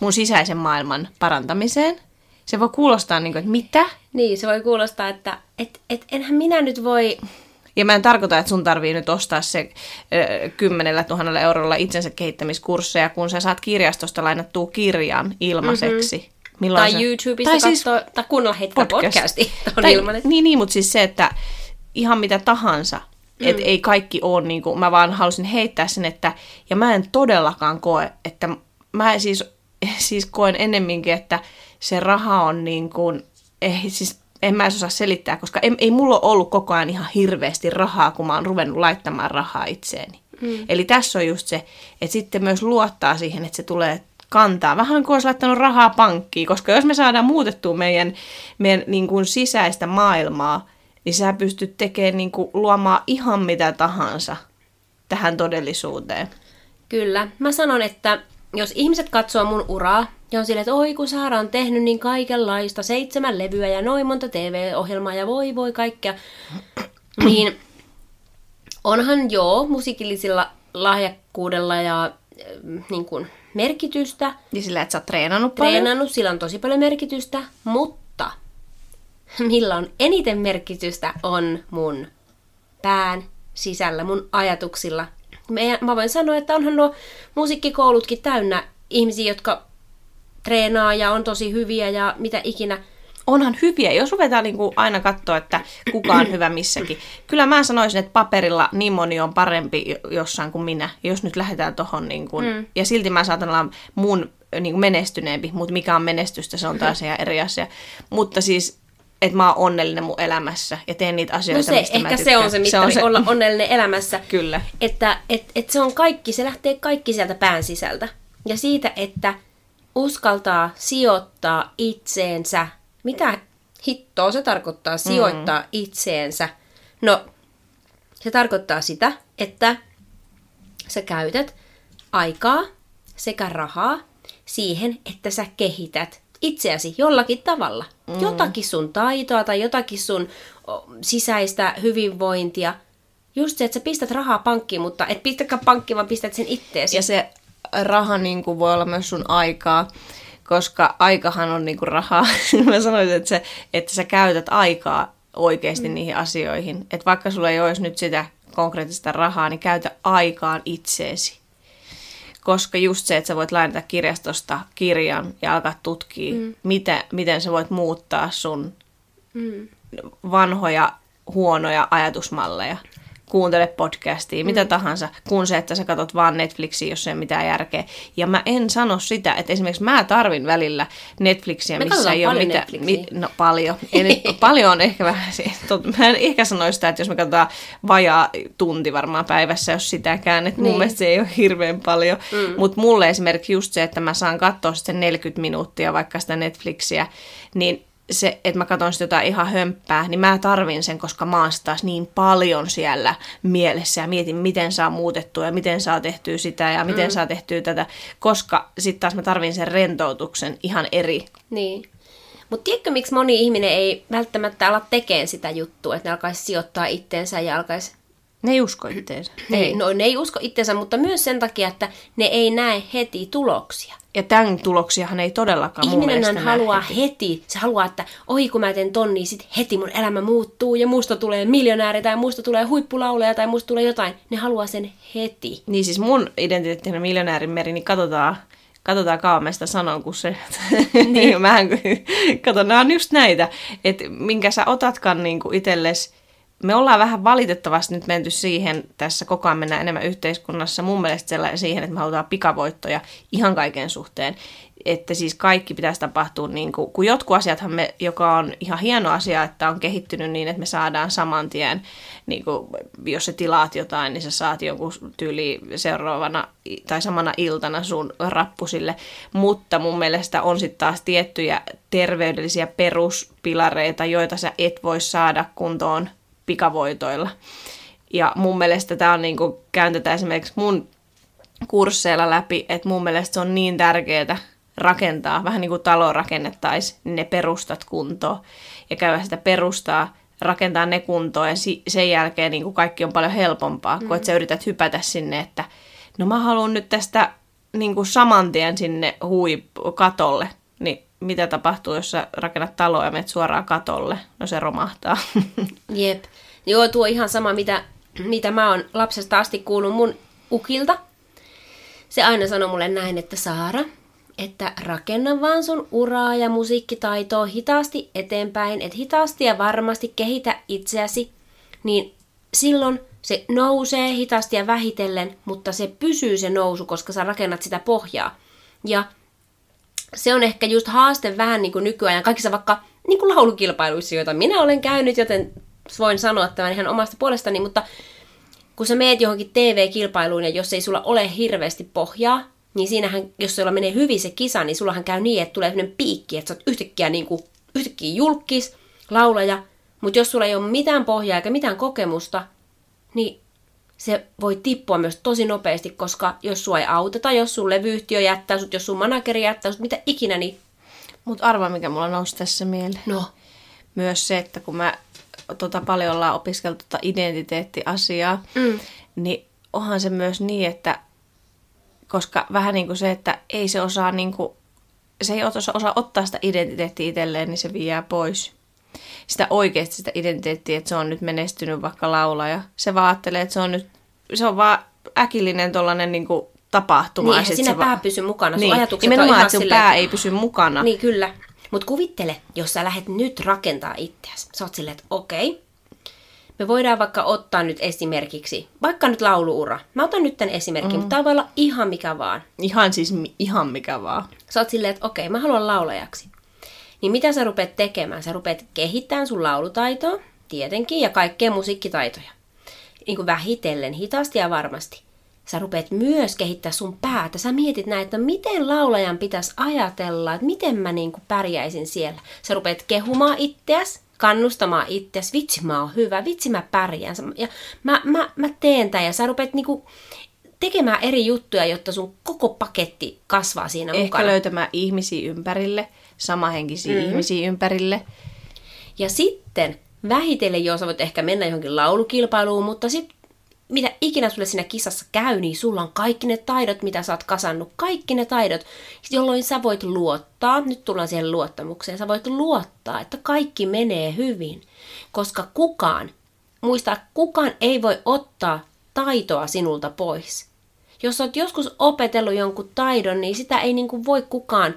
mun sisäisen maailman parantamiseen. Se voi kuulostaa niin kuin, että mitä? Niin, se voi kuulostaa, että et, et, enhän minä nyt voi... Ja mä en tarkoita, että sun tarvii nyt ostaa se kymmenellä tuhannella eurolla itsensä kehittämiskursseja, kun sä saat kirjastosta lainattua kirjan ilmaiseksi. Mm-hmm. Milloin tai sä... YouTubesta tai, siis katsoa, tai kuunnella heitä podcast. podcasti. *laughs* On tai. Niin, niin, mutta siis se, että ihan mitä tahansa, Mm. Että ei kaikki ole niin kuin, mä vaan halusin heittää sen, että, ja mä en todellakaan koe, että mä siis, *laughs* siis koen ennemminkin, että se raha on niin kuin, ei, siis en mä osaa selittää, koska ei, ei mulla ollut koko ajan ihan hirveästi rahaa, kun mä oon ruvennut laittamaan rahaa itseeni. Mm. Eli tässä on just se, että sitten myös luottaa siihen, että se tulee kantaa. Vähän kuin olisi laittanut rahaa pankkiin, koska jos me saadaan muutettua meidän, meidän niin kuin sisäistä maailmaa, niin sä pystyt tekemään, niin kuin, luomaan ihan mitä tahansa tähän todellisuuteen. Kyllä. Mä sanon, että jos ihmiset katsoo mun uraa ja on silleen, että oi kun Saara on tehnyt niin kaikenlaista, seitsemän levyä ja noin monta TV-ohjelmaa ja voi voi kaikkea, *clears throat* niin onhan joo musiikillisilla lahjakkuudella ja äh, niin kuin, merkitystä. Ja sillä, että sä oot treenannut paljon. Treenannut, sillä on tosi paljon merkitystä, mutta *laughs* millä on eniten merkitystä on mun pään sisällä, mun ajatuksilla. Mä voin sanoa, että onhan nuo musiikkikoulutkin täynnä ihmisiä, jotka treenaa ja on tosi hyviä ja mitä ikinä. Onhan hyviä, jos ruvetaan niin kuin aina katsoa, että kuka on hyvä missäkin. Kyllä mä sanoisin, että paperilla niin moni on parempi jossain kuin minä, jos nyt lähdetään tuohon. Niin kuin, mm. Ja silti mä saatan olla mun niin kuin menestyneempi, mutta mikä on menestystä, se on taas *laughs* ihan eri asia. Mutta siis että mä oon onnellinen mun elämässä ja teen niitä asioita, no se, mistä ehkä mä se on se mittari, se on se... olla onnellinen elämässä. Kyllä. Että et, et se on kaikki, se lähtee kaikki sieltä pään sisältä. Ja siitä, että uskaltaa sijoittaa itseensä. Mitä hittoa se tarkoittaa sijoittaa mm. itseensä? No, se tarkoittaa sitä, että sä käytät aikaa sekä rahaa siihen, että sä kehität itseäsi jollakin tavalla. Mm. Jotakin sun taitoa tai jotakin sun sisäistä hyvinvointia. Just se, että sä pistät rahaa pankkiin, mutta et pistäkään pankkiin, vaan pistät sen itteesi. Ja se raha niin kuin voi olla myös sun aikaa, koska aikahan on niin kuin rahaa. *laughs* Mä sanoin, että, se, että sä käytät aikaa oikeasti mm. niihin asioihin. Että vaikka sulla ei olisi nyt sitä konkreettista rahaa, niin käytä aikaan itseesi. Koska just se, että sä voit lainata kirjastosta kirjan ja alkaa tutkia, mm. miten, miten sä voit muuttaa sun mm. vanhoja, huonoja ajatusmalleja kuuntele podcastia, mm. mitä tahansa, kun se, että sä katsot vaan Netflixiä, jos ei mitään järkeä. Ja mä en sano sitä, että esimerkiksi mä tarvin välillä Netflixiä, me missä ei ole mitään... Mi, no paljon. *laughs* En, paljon on ehkä vähän... Tot, mä en ehkä sano sitä, että jos me katsotaan vajaa tunti varmaan päivässä, jos sitäkään, että niin. mun mielestä se ei ole hirveän paljon. Mm. Mutta mulle esimerkiksi just se, että mä saan katsoa sitten 40 minuuttia vaikka sitä Netflixiä, niin se, että mä katson sitä jotain ihan hömppää, niin mä tarvin sen, koska mä oon taas niin paljon siellä mielessä ja mietin, miten saa muutettua ja miten saa tehtyä sitä ja miten mm. saa tehtyä tätä, koska sitten taas mä tarvin sen rentoutuksen ihan eri. Niin. Mutta tiedätkö, miksi moni ihminen ei välttämättä ala tekemään sitä juttua, että ne alkaisi sijoittaa itteensä ja alkaisi ne ei usko itteensä. Ei. No ne ei usko itteensä, mutta myös sen takia, että ne ei näe heti tuloksia. Ja tämän tuloksiahan ei todellakaan Ihminen haluaa heti. heti. Se haluaa, että oi kun mä teen ton, niin sit heti mun elämä muuttuu ja musta tulee miljonääri tai musta tulee huippulauleja tai musta tulee jotain. Ne haluaa sen heti. Niin siis mun identiteettinä miljonäärin meri, niin katsotaan, katsotaan sitä sanon, kun se... *laughs* niin. Mähän, kato, nämä on just näitä, että minkä sä otatkaan niin itsellesi me ollaan vähän valitettavasti nyt menty siihen, tässä koko ajan mennään enemmän yhteiskunnassa, mun mielestä sellainen siihen, että me halutaan pikavoittoja ihan kaiken suhteen. Että siis kaikki pitäisi tapahtua, niin kuin, kun jotkut asiathan me, joka on ihan hieno asia, että on kehittynyt niin, että me saadaan saman tien, niin kuin, jos sä tilaat jotain, niin sä saat jonkun tyyli seuraavana tai samana iltana sun rappusille. Mutta mun mielestä on sitten taas tiettyjä terveydellisiä peruspilareita, joita sä et voi saada kuntoon pikavoitoilla. Ja mun mielestä tämä on niin kuin, käyntetään esimerkiksi mun kursseilla läpi, että mun mielestä se on niin tärkeää rakentaa, vähän niin kuin talo rakennettaisiin, niin ne perustat kuntoon ja käydä sitä perustaa, rakentaa ne kuntoon ja sen jälkeen niin kuin kaikki on paljon helpompaa, mm. kun että sä yrität hypätä sinne, että no mä haluan nyt tästä niin kuin saman tien sinne huip- katolle, niin mitä tapahtuu, jos sä rakennat taloa ja menet suoraan katolle? No se romahtaa. *laughs* Jep. Joo, tuo ihan sama, mitä, mitä mä oon lapsesta asti kuullut mun ukilta. Se aina sanoi mulle näin, että Saara, että rakenna vaan sun uraa ja musiikkitaitoa hitaasti eteenpäin, että hitaasti ja varmasti kehitä itseäsi, niin silloin Se nousee hitaasti ja vähitellen, mutta se pysyy se nousu, koska sä rakennat sitä pohjaa. Ja se on ehkä just haaste vähän niin kuin nykyään. Kaikissa vaikka niin kuin laulukilpailuissa, joita minä olen käynyt, joten voin sanoa tämän ihan omasta puolestani, mutta kun sä meet johonkin TV-kilpailuun ja jos ei sulla ole hirveästi pohjaa, niin siinähän, jos sulla menee hyvin se kisa, niin sullahan käy niin, että tulee sellainen piikki, että sä oot yhtäkkiä, niin kuin, yhtäkkiä julkis, laulaja, mutta jos sulla ei ole mitään pohjaa eikä mitään kokemusta, niin se voi tippua myös tosi nopeasti, koska jos sua ei auteta, jos sun levyyhtiö jättää sut, jos sun manageri jättää sut, mitä ikinä, niin... Mutta arva, mikä mulla nousi tässä mieleen. No. Myös se, että kun mä tota, paljon ollaan opiskeltu tota identiteettiasiaa, mm. niin onhan se myös niin, että koska vähän niin kuin se, että ei se osaa niin kuin, se ei osaa, osaa ottaa sitä identiteettiä itselleen, niin se vie pois sitä oikeasti sitä identiteettiä, että se on nyt menestynyt vaikka laulaja. Se vaan ajattelee, että se on nyt, se on vaan äkillinen tollanen niin kuin tapahtuma. Niin, eihän siinä pää va- pysy mukana. Sun niin, ajatukset nimenomaan, on että sun silleen, pää ei pysy mukana. Niin, kyllä. Mutta kuvittele, jos sä lähdet nyt rakentaa itseäsi. Sä oot silleen, että okei, me voidaan vaikka ottaa nyt esimerkiksi, vaikka nyt lauluura. Mä otan nyt tämän esimerkin, mm. mutta tämä voi olla ihan mikä vaan. Ihan siis ihan mikä vaan. Sä oot silleen, että okei, mä haluan laulajaksi. Niin mitä sä rupeat tekemään? Sä rupeat kehittämään sun laulutaitoa, tietenkin, ja kaikkea musiikkitaitoja. Niin kuin vähitellen, hitaasti ja varmasti. Sä rupeat myös kehittää sun päätä. Sä mietit näin, että miten laulajan pitäisi ajatella, että miten mä niin kuin pärjäisin siellä. Sä rupeat kehumaan itseäsi, kannustamaan itseäsi. Vitsi, mä oon hyvä, vitsi, mä pärjään. Ja mä, mä, mä teen tämän ja sä rupeat niin kuin tekemään eri juttuja, jotta sun koko paketti kasvaa siinä Ehkä mukana. löytämään ihmisiä ympärille, samahenkisiä Mhm. mm-hmm. ihmisiä ympärille. Ja sitten vähitellen, joo, sä voit ehkä mennä johonkin laulukilpailuun, mutta sitten mitä ikinä sulle siinä kisassa käy, niin sulla on kaikki ne taidot, mitä sä oot kasannut. Kaikki ne taidot, jolloin sä voit luottaa, nyt tullaan siihen luottamukseen, sä voit luottaa, että kaikki menee hyvin. Koska kukaan, muista, kukaan ei voi ottaa taitoa sinulta pois. Jos sä oot joskus opetellut jonkun taidon, niin sitä ei niin kuin voi kukaan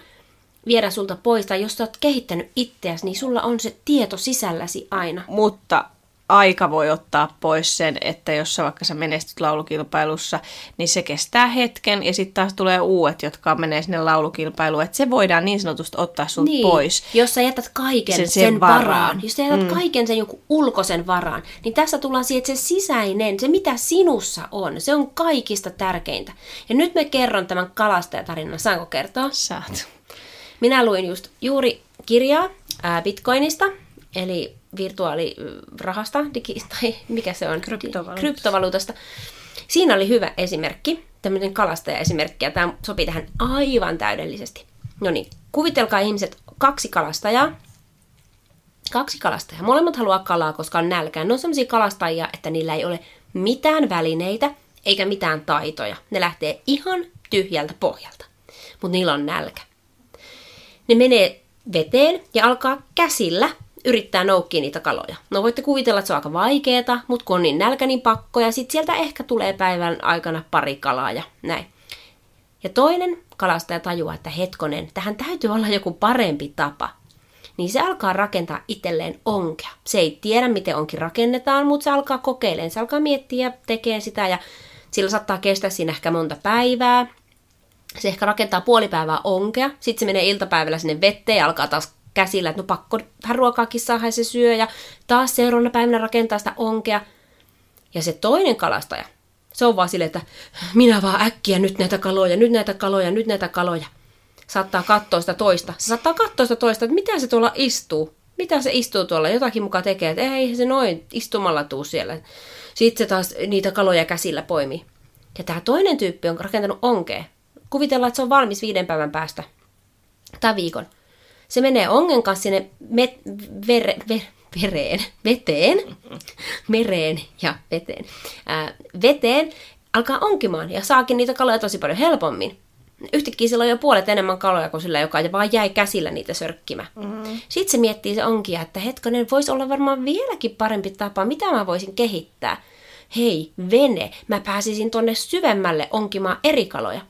viedä sulta pois. Tai jos sä oot kehittänyt itseäsi, niin sulla on se tieto sisälläsi aina. Mutta aika voi ottaa pois sen, että jos sä vaikka sä menestyt laulukilpailussa, niin se kestää hetken ja sitten taas tulee uudet, jotka menee sinne laulukilpailuun. Että se voidaan niin sanotusti ottaa sulta Niin, pois. jos sä jätät kaiken Sen- sen, varaan. varaan. jos sä jätät mm. kaiken sen jonkun ulkoisen varaan, niin tässä tullaan siihen, että se sisäinen, se mitä sinussa on, se on kaikista tärkeintä. Ja nyt mä kerron tämän kalastajatarinan, saanko kertoa? Saat. Minä luin just juuri kirjaa ää, Bitcoinista, eli virtuaalirahasta, digi, *laughs* tai mikä se on? Kryptovaluutasta. Kryptovaluutasta. Siinä oli hyvä esimerkki, tämmöinen kalastaja-esimerkki, ja tämä sopii tähän aivan täydellisesti. No niin, kuvitelkaa ihmiset, kaksi kalastajaa, kaksi kalastajaa. Molemmat haluaa kalaa, koska on nälkää. Ne on sellaisia kalastajia, että niillä ei ole mitään välineitä eikä mitään taitoja. Ne lähtee ihan tyhjältä pohjalta, mutta niillä on nälkä. Ne menee veteen ja alkaa käsillä yrittää noukkia niitä kaloja. No voitte kuvitella, että se on aika vaikeeta, mutta kun on niin nälkä, niin pakko, ja sitten sieltä ehkä tulee päivän aikana pari kalaa ja näin. Ja toinen kalastaja tajuaa, että hetkonen, tähän täytyy olla joku parempi tapa. Niin se alkaa rakentaa itselleen onkea. Se ei tiedä, miten onkin rakennetaan, mutta se alkaa kokeilemaan. Se alkaa miettiä ja tekee sitä ja sillä saattaa kestää siinä ehkä monta päivää. Se ehkä rakentaa puoli päivää onkea, sitten se menee iltapäivällä sinne vetteen ja alkaa taas käsillä, että no pakko vähän ruokaakin saada se syö ja taas seuraavana päivänä rakentaa sitä onkea. Ja se toinen kalastaja, se on vaan silleen, että minä vaan äkkiä nyt näitä kaloja, nyt näitä kaloja, nyt näitä kaloja. Saattaa katsoa sitä toista. Se saattaa katsoa sitä toista, että mitä se tuolla istuu. Mitä se istuu tuolla, jotakin mukaan tekee, että ei se noin istumalla tuu siellä. Sitten se taas niitä kaloja käsillä poimii. Ja tämä toinen tyyppi on rakentanut onkeen. Kuvitellaan, että se on valmis viiden päivän päästä. Tai viikon. Se menee ongen kanssa sinne met, vere, ver, vereen, veteen, mereen ja veteen, ää, veteen, alkaa onkimaan ja saakin niitä kaloja tosi paljon helpommin. Yhtäkkiä sillä on jo puolet enemmän kaloja kuin sillä, joka vaan jäi käsillä niitä sörkkimään. Mm-hmm. Sitten se miettii se onkia, että hetkonen, voisi olla varmaan vieläkin parempi tapa, mitä mä voisin kehittää. Hei, vene, mä pääsisin tonne syvemmälle onkimaan eri kaloja.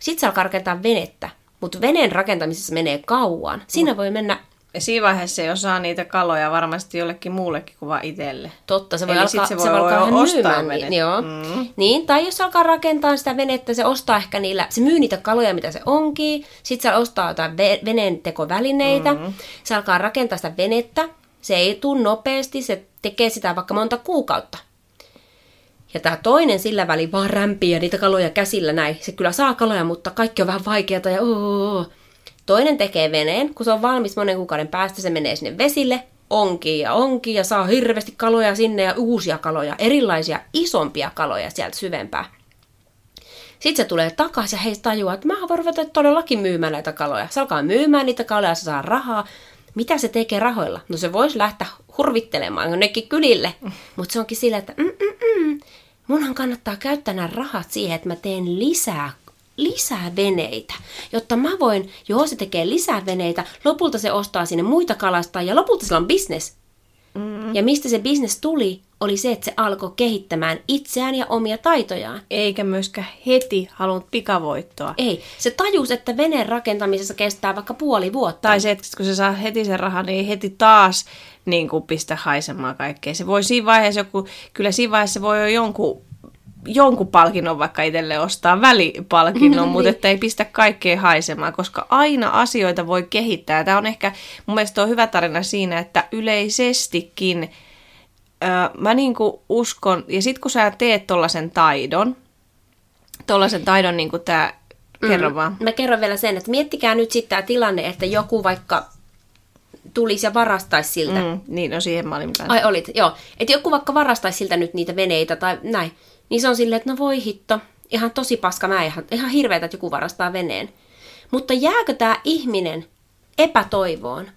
Sitten se alkaa rakentaa venettä, mutta veneen rakentamisessa menee kauan. Siinä voi mennä Ja siinä vaiheessa ei osaa niitä kaloja varmasti jollekin muullekin kuin vaan itselle. Totta, se voi Eli alkaa, se se voi voi alkaa ostaa myymään. venet. Niin, joo. Mm. Niin, tai jos alkaa rakentaa sitä venettä, se ostaa ehkä niillä, se myy niitä kaloja, mitä se onkin, sitten se ostaa jotain ve- veneen tekovälineitä, mm. se alkaa rakentaa sitä venettä, se ei tule nopeasti, se tekee sitä vaikka monta kuukautta. Ja tämä toinen sillä väliin vaan rämpii ja niitä kaloja käsillä näin. Se kyllä saa kaloja, mutta kaikki on vähän vaikeata ja oo. Toinen tekee veneen, kun se on valmis monen kuukauden päästä, se menee sinne vesille, onkii ja onkii ja saa hirveästi kaloja sinne ja uusia kaloja, erilaisia isompia kaloja sieltä syvempää. Sitten se tulee takaisin ja heistä tajuaa, että mä voin ruveta todellakin myymään näitä kaloja. Se alkaa myymään niitä kaloja, se saa rahaa. Mitä se tekee rahoilla? No se voisi lähteä hurvittelemaan jonnekin kylille, mutta se onkin sillä, että mm, mm, mm, munhan kannattaa käyttää nämä rahat siihen, että mä teen lisää lisää veneitä, jotta mä voin, joo se tekee lisää veneitä, lopulta se ostaa sinne muita kalastajia, ja lopulta sillä on business. Mm. Ja mistä se business tuli, oli se, että se alkoi kehittämään itseään ja omia taitojaan. Eikä myöskään heti halunnut pikavoittoa. Ei, se tajus, että veneen rakentamisessa kestää vaikka puoli vuotta. Tai se, että kun se saa heti sen rahan, niin ei heti taas niin kuin pistä haisemaan kaikkea. Se voi siinä vaiheessa joku, kyllä siinä vaiheessa voi jo jonkun, jonkun palkinnon vaikka itselle ostaa, välipalkinnon, *laughs* mutta että ei pistä kaikkea haisemaan, koska aina asioita voi kehittää. Tämä on ehkä, mun mielestä on hyvä tarina siinä, että yleisestikin öö, mä niin kuin uskon, ja sit kun sä teet tollasen taidon, tollasen taidon niin kuin tää, kerro vaan. Mä kerron vielä sen, että miettikää nyt sitten tämä tilanne, että joku vaikka tulisi ja varastaisi siltä. Mm. Mm, niin, no siihen mä olin kanssa. Ai olit, joo. Että joku vaikka varastaisi siltä nyt niitä veneitä tai näin. Niin se on silleen, että no voi hitto, ihan tosi paska mä, ihan, ihan hirveetä, että joku varastaa veneen. Mutta jääkö tämä ihminen epätoivoon?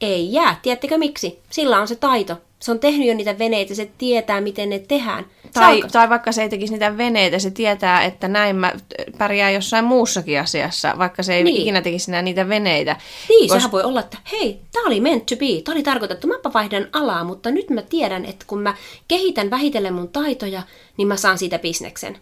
Ei jää. Tiedättekö miksi? Sillä on se taito. Se on tehnyt jo niitä veneitä, se tietää, miten ne tehdään. Tai, alkaa- tai vaikka se ei tekisi niitä veneitä, se tietää, että näin mä pärjää jossain muussakin asiassa, vaikka se ei Niin. ikinä tekisi enää niitä veneitä. Niin, sehän voi olla, että hei, tämä oli meant to be, tämä oli tarkoitettu, mäpä vaihdan alaa, mutta nyt mä tiedän, että kun mä kehitän vähitellen mun taitoja, niin mä saan siitä bisneksen.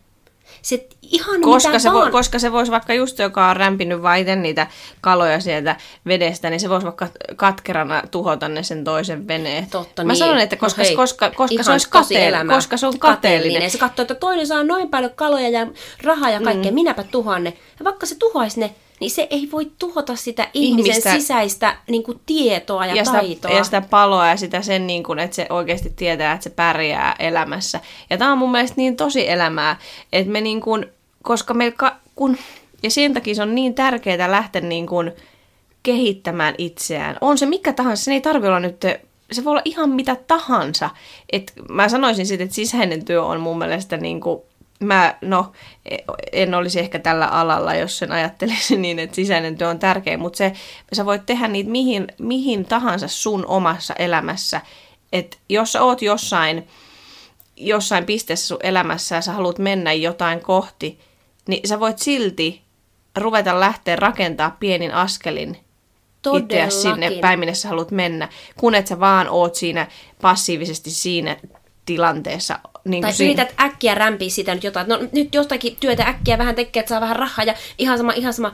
Se ihan Koska mitä se, vaan. voi, koska se voisi vaikka just, joka on rämpinyt vaan itse niitä kaloja sieltä vedestä, niin se voisi vaikka katkerana tuhota ne sen toisen veneen. Totta Mä niin. sanon, että koska, No hei, koska, koska se olisi kateellinen, elämää. koska se on kateellinen. Se katsoo, että toinen saa noin paljon kaloja ja rahaa ja kaikkea, mm. minäpä tuhoan ne. Ja vaikka se tuhoaisi ne, niin se ei voi tuhota sitä ihmisen Ihmistä- sisäistä niin kuin, tietoa ja, ja sitä, taitoa. ja sitä paloa ja sitä sen, niin kuin, että se oikeasti tietää, että se pärjää elämässä. Ja tämä on mun mielestä niin tosi elämää, että me niin kuin, koska me, ka, kun, ja sen takia se on niin tärkeää lähteä niin kuin kehittämään itseään. On se mikä tahansa, se ei tarvi olla nyt, se voi olla ihan mitä tahansa. Et mä sanoisin sitten, että sisäinen työ on mun mielestä niin kuin, mä, no, en olisi ehkä tällä alalla, jos sen ajattelisin niin, että sisäinen työ on tärkeä, mutta se, sä voit tehdä niitä mihin, mihin tahansa sun omassa elämässä. Että jos sä oot jossain, jossain pisteessä sun elämässä ja sä haluat mennä jotain kohti, niin sä voit silti ruveta lähteä rakentaa pienin askelin itseä sinne päin, minne sä haluat mennä, kun et sä vaan oot siinä passiivisesti siinä tilanteessa. Niin Tai siinä- yrität äkkiä rämpiä sitä nyt jotain. No nyt jostakin työtä äkkiä vähän tekee, että saa vähän rahaa ja ihan sama, ihan sama.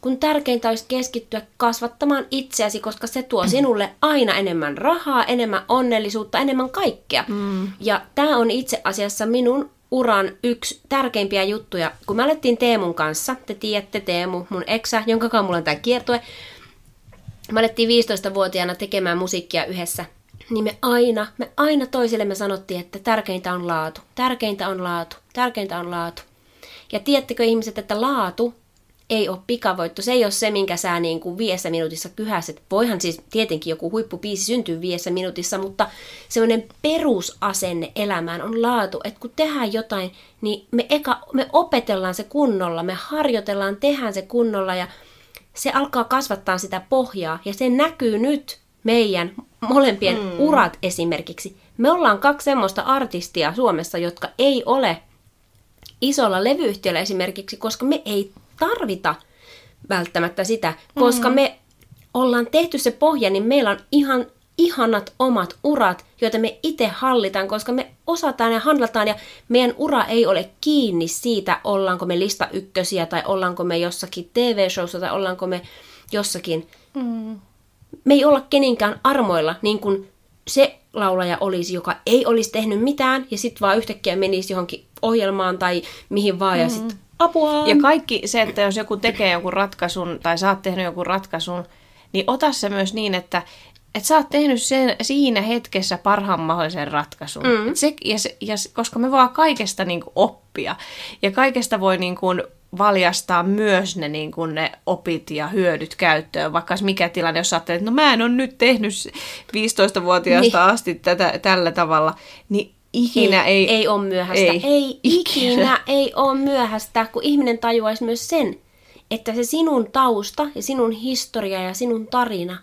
Kun tärkeintä olisi keskittyä kasvattamaan itseäsi, koska se tuo sinulle aina enemmän rahaa, enemmän onnellisuutta, enemmän kaikkea. Mm. Ja tämä on itse asiassa minun uran yksi tärkeimpiä juttuja. Kun me alettiin Teemun kanssa, te tiedätte Teemu, mun eksä, jonka kanssa mulla on tämä kiertue, me alettiin 15-vuotiaana tekemään musiikkia yhdessä, niin me aina, me aina toisillemme sanottiin, että tärkeintä on laatu, tärkeintä on laatu, tärkeintä on laatu. Ja tiedättekö ihmiset, että laatu ei ole pikavoitto. Se ei ole se, minkä sä niin kuin viidessä minuutissa kyhäset. Voihan siis tietenkin joku huippupiisi syntyä viidessä minuutissa, mutta semmoinen perusasenne elämään on laatu, että kun tehdään jotain, niin me, eka, me opetellaan se kunnolla, me harjoitellaan, tehdään se kunnolla ja se alkaa kasvattaa sitä pohjaa ja se näkyy nyt meidän molempien mm. urat esimerkiksi. Me ollaan kaksi semmoista artistia Suomessa, jotka ei ole isolla levyyhtiöllä esimerkiksi, koska me ei tarvita välttämättä sitä, koska mm. me ollaan tehty se pohja, niin meillä on ihan ihanat omat urat, joita me itse hallitaan, koska me osataan ja handlataan ja meidän ura ei ole kiinni siitä, ollaanko me lista ykkösiä tai ollaanko me jossakin TV-showssa tai ollaanko me jossakin. Mm. Me ei olla kenenkään armoilla, niin kuin se laulaja olisi, joka ei olisi tehnyt mitään, ja sitten vaan yhtäkkiä menisi johonkin ohjelmaan tai mihin vaan, mm. ja sitten apua. Ja kaikki se, että jos joku tekee jonkun ratkaisun, tai sä oot tehnyt jonkun ratkaisun, niin ota se myös niin, että että sä oot tehnyt sen, siinä hetkessä parhaan mahdollisen ratkaisun. Mm. se, ja se, ja, koska me vaan kaikesta niin kuin, oppia. Ja kaikesta voi niin kuin, valjastaa myös ne, niin kuin, ne opit ja hyödyt käyttöön. Vaikka mikä tilanne, jos ajattelet, että no mä en ole nyt tehnyt 15-vuotiaasta niin. asti tätä, tällä tavalla, niin ikinä ei... Ei, ei ole myöhäistä. Ei, ei ikinä. ikinä ei ole myöhäistä, kun ihminen tajuaisi myös sen, että se sinun tausta ja sinun historia ja sinun tarina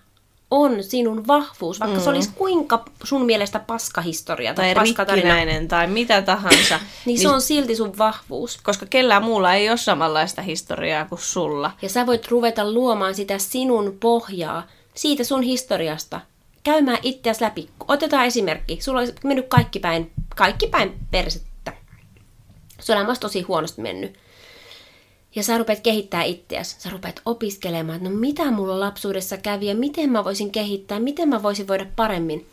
on sinun vahvuus, vaikka mm. se olisi kuinka sun mielestä paskahistoria tai, tai rikkinäinen tai mitä tahansa. niin, *clears throat* niin se on silti sun vahvuus. Koska kellään muulla ei ole samanlaista historiaa kuin sulla. Ja sä voit ruveta luomaan sitä sinun pohjaa siitä sun historiasta. Käymään itseäsi läpi. Otetaan esimerkki. Sulla olisi mennyt kaikki päin, kaikki päin persettä. Sulla on tosi huonosti mennyt ja sä rupeat kehittää itseäsi. Sä rupeat opiskelemaan, että no mitä mulla lapsuudessa kävi ja miten mä voisin kehittää, miten mä voisin voida paremmin.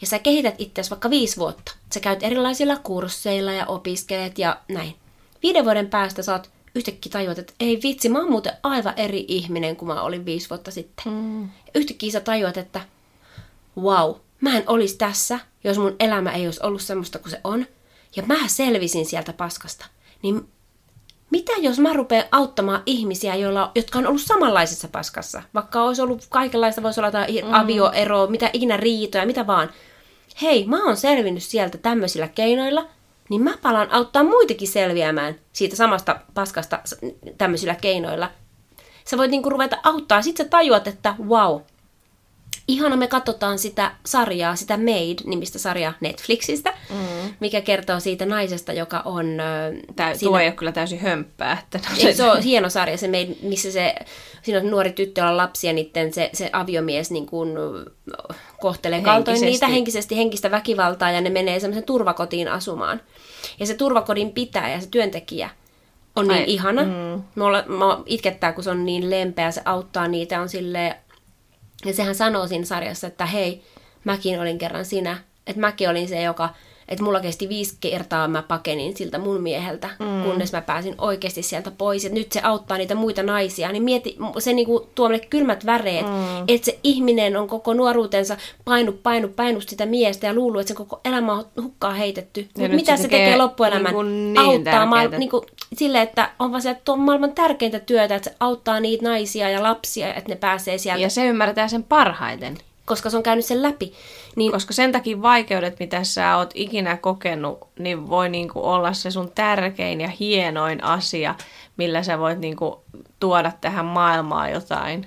Ja sä kehität itseäsi vaikka viisi vuotta. Sä käyt erilaisilla kursseilla ja opiskelet ja näin. Viiden vuoden päästä sä oot yhtäkkiä tajuat, että ei vitsi, mä oon muuten aivan eri ihminen kuin mä olin viisi vuotta sitten. Mm. Yhtäkkiä sä tajuat, että wow, mä en olisi tässä, jos mun elämä ei olisi ollut semmoista kuin se on. Ja mä selvisin sieltä paskasta. Niin mitä jos mä rupean auttamaan ihmisiä, joilla, jotka on ollut samanlaisessa paskassa? Vaikka olisi ollut kaikenlaista, voisi olla jotain mm. avioeroa, mitä ikinä riitoja, mitä vaan. Hei, mä oon selvinnyt sieltä tämmöisillä keinoilla, niin mä palaan auttaa muitakin selviämään siitä samasta paskasta tämmöisillä keinoilla. Sä voit niinku ruveta auttaa, sit sä tajuat, että wow, ihana me katsotaan sitä sarjaa, sitä Made-nimistä sarjaa Netflixistä, mm. mikä kertoo siitä naisesta, joka on... Tää, siinä... Tuo ei ole kyllä täysin hömppää. Että no se... se on hieno sarja, se Made, missä se, siinä on nuori tyttö, jolla on lapsia, niiden se, se aviomies niin kuin, kohtelee kaltoin niitä henkisesti, henkistä väkivaltaa, ja ne menee semmoisen turvakotiin asumaan. Ja se turvakodin pitää ja se työntekijä on niin Ai, ihana. Mm. Mulla, mä itkettää, kun se on niin lempeä, se auttaa niitä, on sille ja sehän sanoo siinä sarjassa, että hei, mäkin olin kerran sinä. Että mäkin olin se, joka, että mulla kesti viisi kertaa mä pakenin siltä mun mieheltä, mm. kunnes mä pääsin oikeasti sieltä pois. Ja nyt se auttaa niitä muita naisia. Niin mieti, se niinku tuo meille kylmät väreet, mm. että se ihminen on koko nuoruutensa painu, painu, painu sitä miestä ja luullut, että se koko elämä on hukkaan heitetty. Mutta mitä se, se tekee loppuelämän? Niinku niin auttaa maailman, niinku, sille, että on vaan se, että on maailman tärkeintä työtä, että se auttaa niitä naisia ja lapsia, että ne pääsee sieltä. Ja se ymmärtää sen parhaiten koska se on käynyt sen läpi. Niin... Koska sen takia vaikeudet, mitä sä oot ikinä kokenut, niin voi niinku olla se sun tärkein ja hienoin asia, millä sä voit niinku tuoda tähän maailmaan jotain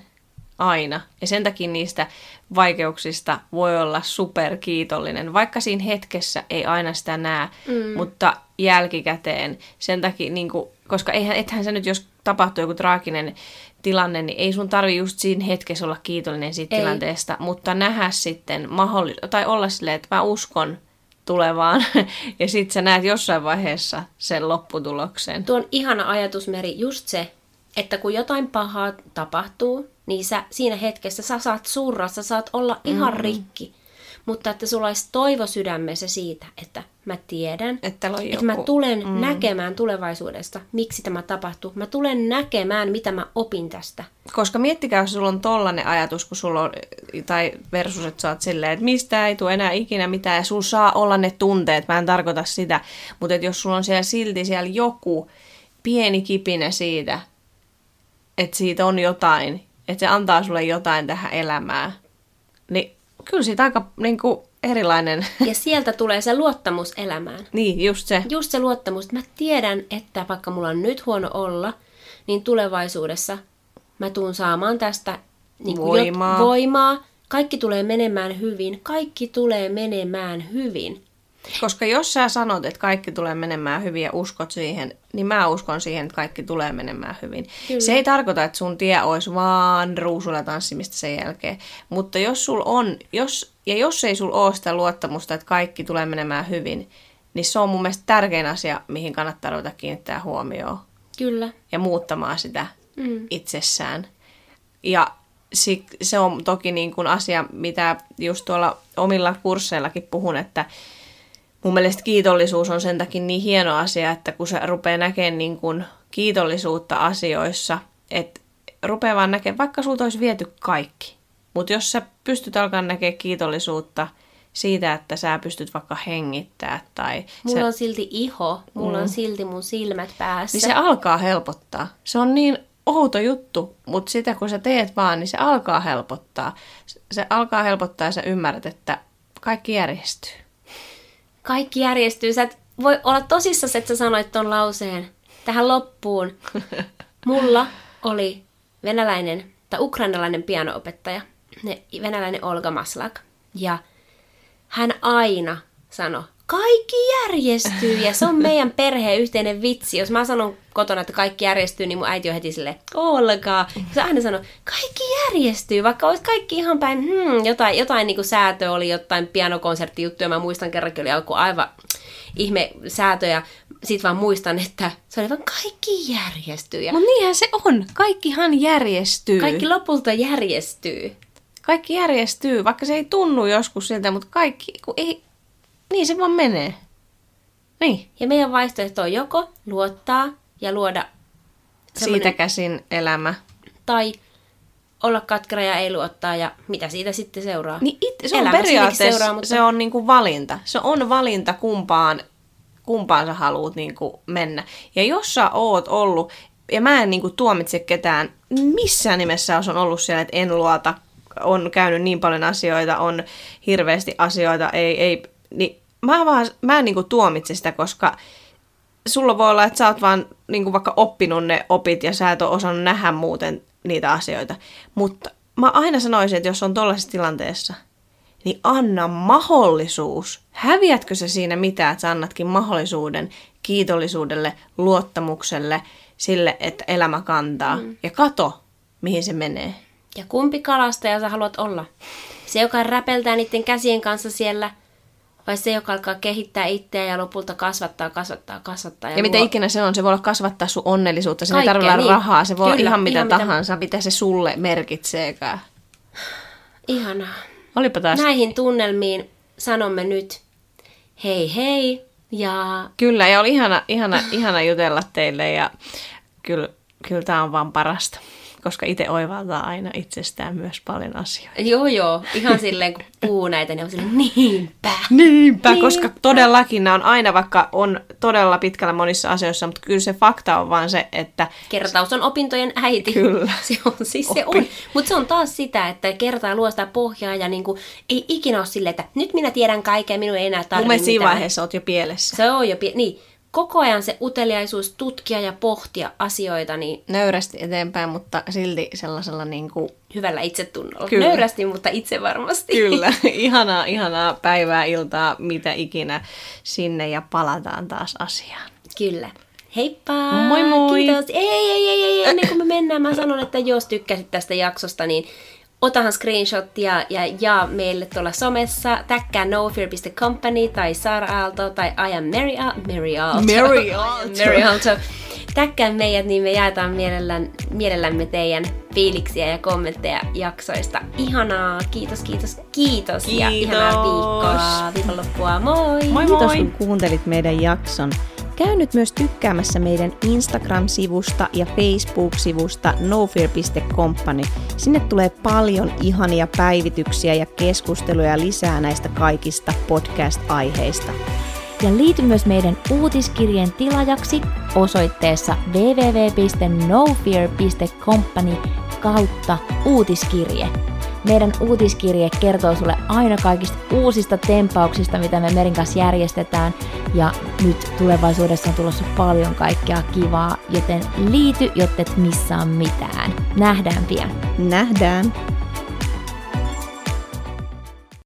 aina. Ja sen takia niistä vaikeuksista voi olla superkiitollinen, vaikka siinä hetkessä ei aina sitä näe, mm. mutta jälkikäteen sen takia, niin kuin, koska eihän, ethän se nyt, jos tapahtuu joku traaginen tilanne, niin ei sun tarvi just siinä hetkessä olla kiitollinen siitä ei. tilanteesta, mutta nähdä sitten mahdollis- tai olla silleen, että mä uskon tulevaan, *laughs* ja sitten sä näet jossain vaiheessa sen lopputuloksen. Tuo on ihana ajatusmeri, just se, että kun jotain pahaa tapahtuu, niin sä siinä hetkessä sä saat surra, sä saat olla ihan mm. rikki. Mutta että sulla olisi toivo sydämessä siitä, että mä tiedän, että, että mä tulen mm. näkemään tulevaisuudesta, miksi tämä tapahtuu. Mä tulen näkemään, mitä mä opin tästä. Koska miettikää, jos sulla on tollanen ajatus, kun sulla on, tai versus, että sä oot silleen, että mistä ei tule enää ikinä mitään, ja sulla saa olla ne tunteet, mä en tarkoita sitä, mutta että jos sulla on siellä silti siellä joku pieni kipinä siitä, että siitä on jotain, että se antaa sulle jotain tähän elämään, niin kyllä siitä aika niin kuin, erilainen. Ja sieltä tulee se luottamus elämään. Niin, just se. Just se luottamus. Mä tiedän, että vaikka mulla on nyt huono olla, niin tulevaisuudessa mä tuun saamaan tästä niin kuin voimaa. voimaa. Kaikki tulee menemään hyvin. Kaikki tulee menemään hyvin. Koska jos sä sanot, että kaikki tulee menemään hyvin ja uskot siihen, niin mä uskon siihen, että kaikki tulee menemään hyvin. Kyllä. Se ei tarkoita, että sun tie olisi vaan ruusulla tanssimista sen jälkeen. Mutta jos sul on, jos, ja jos ei sul ole sitä luottamusta, että kaikki tulee menemään hyvin, niin se on mun mielestä tärkein asia, mihin kannattaa ruveta kiinnittää huomioon. Kyllä. Ja muuttamaan sitä mm. itsessään. Ja se on toki niin kuin asia, mitä just tuolla omilla kursseillakin puhun, että mun mielestä kiitollisuus on sen takia niin hieno asia, että kun se rupeaa näkemään niin kuin kiitollisuutta asioissa, että rupeaa vaan näkemään, vaikka sulta olisi viety kaikki. Mutta jos sä pystyt alkaa näkemään kiitollisuutta siitä, että sä pystyt vaikka hengittää tai... Mulla sä, on silti iho, mulla mm. on silti mun silmät päässä. Niin se alkaa helpottaa. Se on niin outo juttu, mutta sitä kun sä teet vaan, niin se alkaa helpottaa. Se alkaa helpottaa ja sä ymmärrät, että kaikki järjestyy. Kaikki järjestyy. Sä et voi olla tosissas, että sä sanoit ton lauseen tähän loppuun. *laughs* Mulla oli venäläinen tai ukrainalainen pianoopettaja, venäläinen Olga Maslak. Ja hän aina sanoi, kaikki järjestyy ja se on *laughs* meidän perheen yhteinen vitsi. Jos mä sanon kotona, että kaikki järjestyy, niin mun äiti on heti sille olkaa. Se aina sanoo, kaikki järjestyy, vaikka olisi kaikki ihan päin, hmm, jotain, jotain niin kuin säätö oli, jotain pianokonserttijuttuja. Mä muistan kerrankin oli alku aivan ihme säätö ja sit vaan muistan, että se oli vaan kaikki järjestyy. Ja... No niinhän se on, kaikkihan järjestyy. Kaikki lopulta järjestyy. Kaikki järjestyy, vaikka se ei tunnu joskus siltä, mutta kaikki, kun ei, niin se vaan menee. Niin. Ja meidän vaihtoehto on joko luottaa ja luoda... Siitä käsin elämä. Tai olla katkera ja ei luottaa ja mitä siitä sitten seuraa. Niin it, se on Elämä periaatteessa seuraa, mutta... se on niinku valinta. Se on valinta kumpaan, kumpaan sä haluat niinku mennä. Ja jos sä oot ollut, ja mä en niinku tuomitse ketään, missään nimessä on ollut siellä, että en luota, on käynyt niin paljon asioita, on hirveästi asioita, ei, ei niin mä, vaan, mä en niin kuin tuomitse sitä, koska sulla voi olla, että sä oot vaan niin kuin vaikka oppinut ne opit ja sä et ole osannut nähdä muuten niitä asioita. Mutta mä aina sanoisin, että jos on tollaisessa tilanteessa, niin anna mahdollisuus. Häviätkö se siinä mitään, että sä annatkin mahdollisuuden kiitollisuudelle, luottamukselle, sille, että elämä kantaa. Mm. Ja kato, mihin se menee. Ja kumpi kalastaja sä haluat olla? Se, joka räpeltää niiden käsien kanssa siellä – vai se, joka alkaa kehittää itseä ja lopulta kasvattaa, kasvattaa, kasvattaa. Ja, ja mitä luo... ikinä se on, se voi olla kasvattaa sun onnellisuutta, se ei tarvitse niin. rahaa, se voi Kyllä, olla ihan mitä ihan tahansa, mitä... mitä se sulle merkitseekään. Ihanaa. Olipa taas. Näihin tunnelmiin sanomme nyt hei hei ja... Kyllä, ja oli ihana, ihana, ihana jutella teille ja kyllä, kyllä tämä on vaan parasta koska itse oivaltaa aina itsestään myös paljon asioita. Joo, joo. Ihan silleen, kun puhuu näitä, niin on silleen, niinpä. Niinpä, niinpä. koska todellakin nämä on aina, vaikka on todella pitkällä monissa asioissa, mutta kyllä se fakta on vaan se, että... Kertaus on opintojen äiti. Kyllä. *laughs* Se on, siis Oppi. se on. Mutta se on taas sitä, että kertaa luo sitä pohjaa ja niinku, ei ikinä ole silleen, että nyt minä tiedän kaiken, minun ei enää tarvitse Mun siinä vaiheessa oot jo pielessä. Se on jo pie- niin koko ajan se uteliaisuus tutkia ja pohtia asioita. Niin Nöyrästi eteenpäin, mutta silti sellaisella niin kuin... Hyvällä itsetunnolla. Kyllä. Nöyrästi, mutta itse varmasti. Kyllä. *laughs* Ihanaa, ihanaa päivää, iltaa, mitä ikinä sinne ja palataan taas asiaan. Kyllä. Heippa! Moi moi! Kiitos! Ei, ei, ei, ei, ennen kuin me mennään, mä sanon, että jos tykkäsit tästä jaksosta, niin otahan screenshottia ja jaa meille tuolla somessa. Täkkää nofear.company tai Sara Aalto tai I am Mary, Al- Mary Aalto. Mary *laughs* Aalto. Mary Aalto. Täkkää meidät, niin me jaetaan mielellään, mielellämme teidän fiiliksiä ja kommentteja jaksoista. Ihanaa, kiitos, kiitos, kiitos, kiitos. ja ihanaa viikkoa, viikonloppua, moi! Moi moi! Kiitos kun kuuntelit meidän jakson. Käy nyt myös tykkäämässä meidän Instagram-sivusta ja Facebook-sivusta nofear.company. Sinne tulee paljon ihania päivityksiä ja keskusteluja lisää näistä kaikista podcast-aiheista. Ja liity myös meidän uutiskirjeen tilajaksi osoitteessa www.nofear.company kautta uutiskirje. Meidän uutiskirje kertoo sulle aina kaikista uusista tempauksista, mitä me Merin kanssa järjestetään. Ja nyt tulevaisuudessa on tulossa paljon kaikkea kivaa, joten liity, jotta et missaa mitään. Nähdään pian. Nähdään.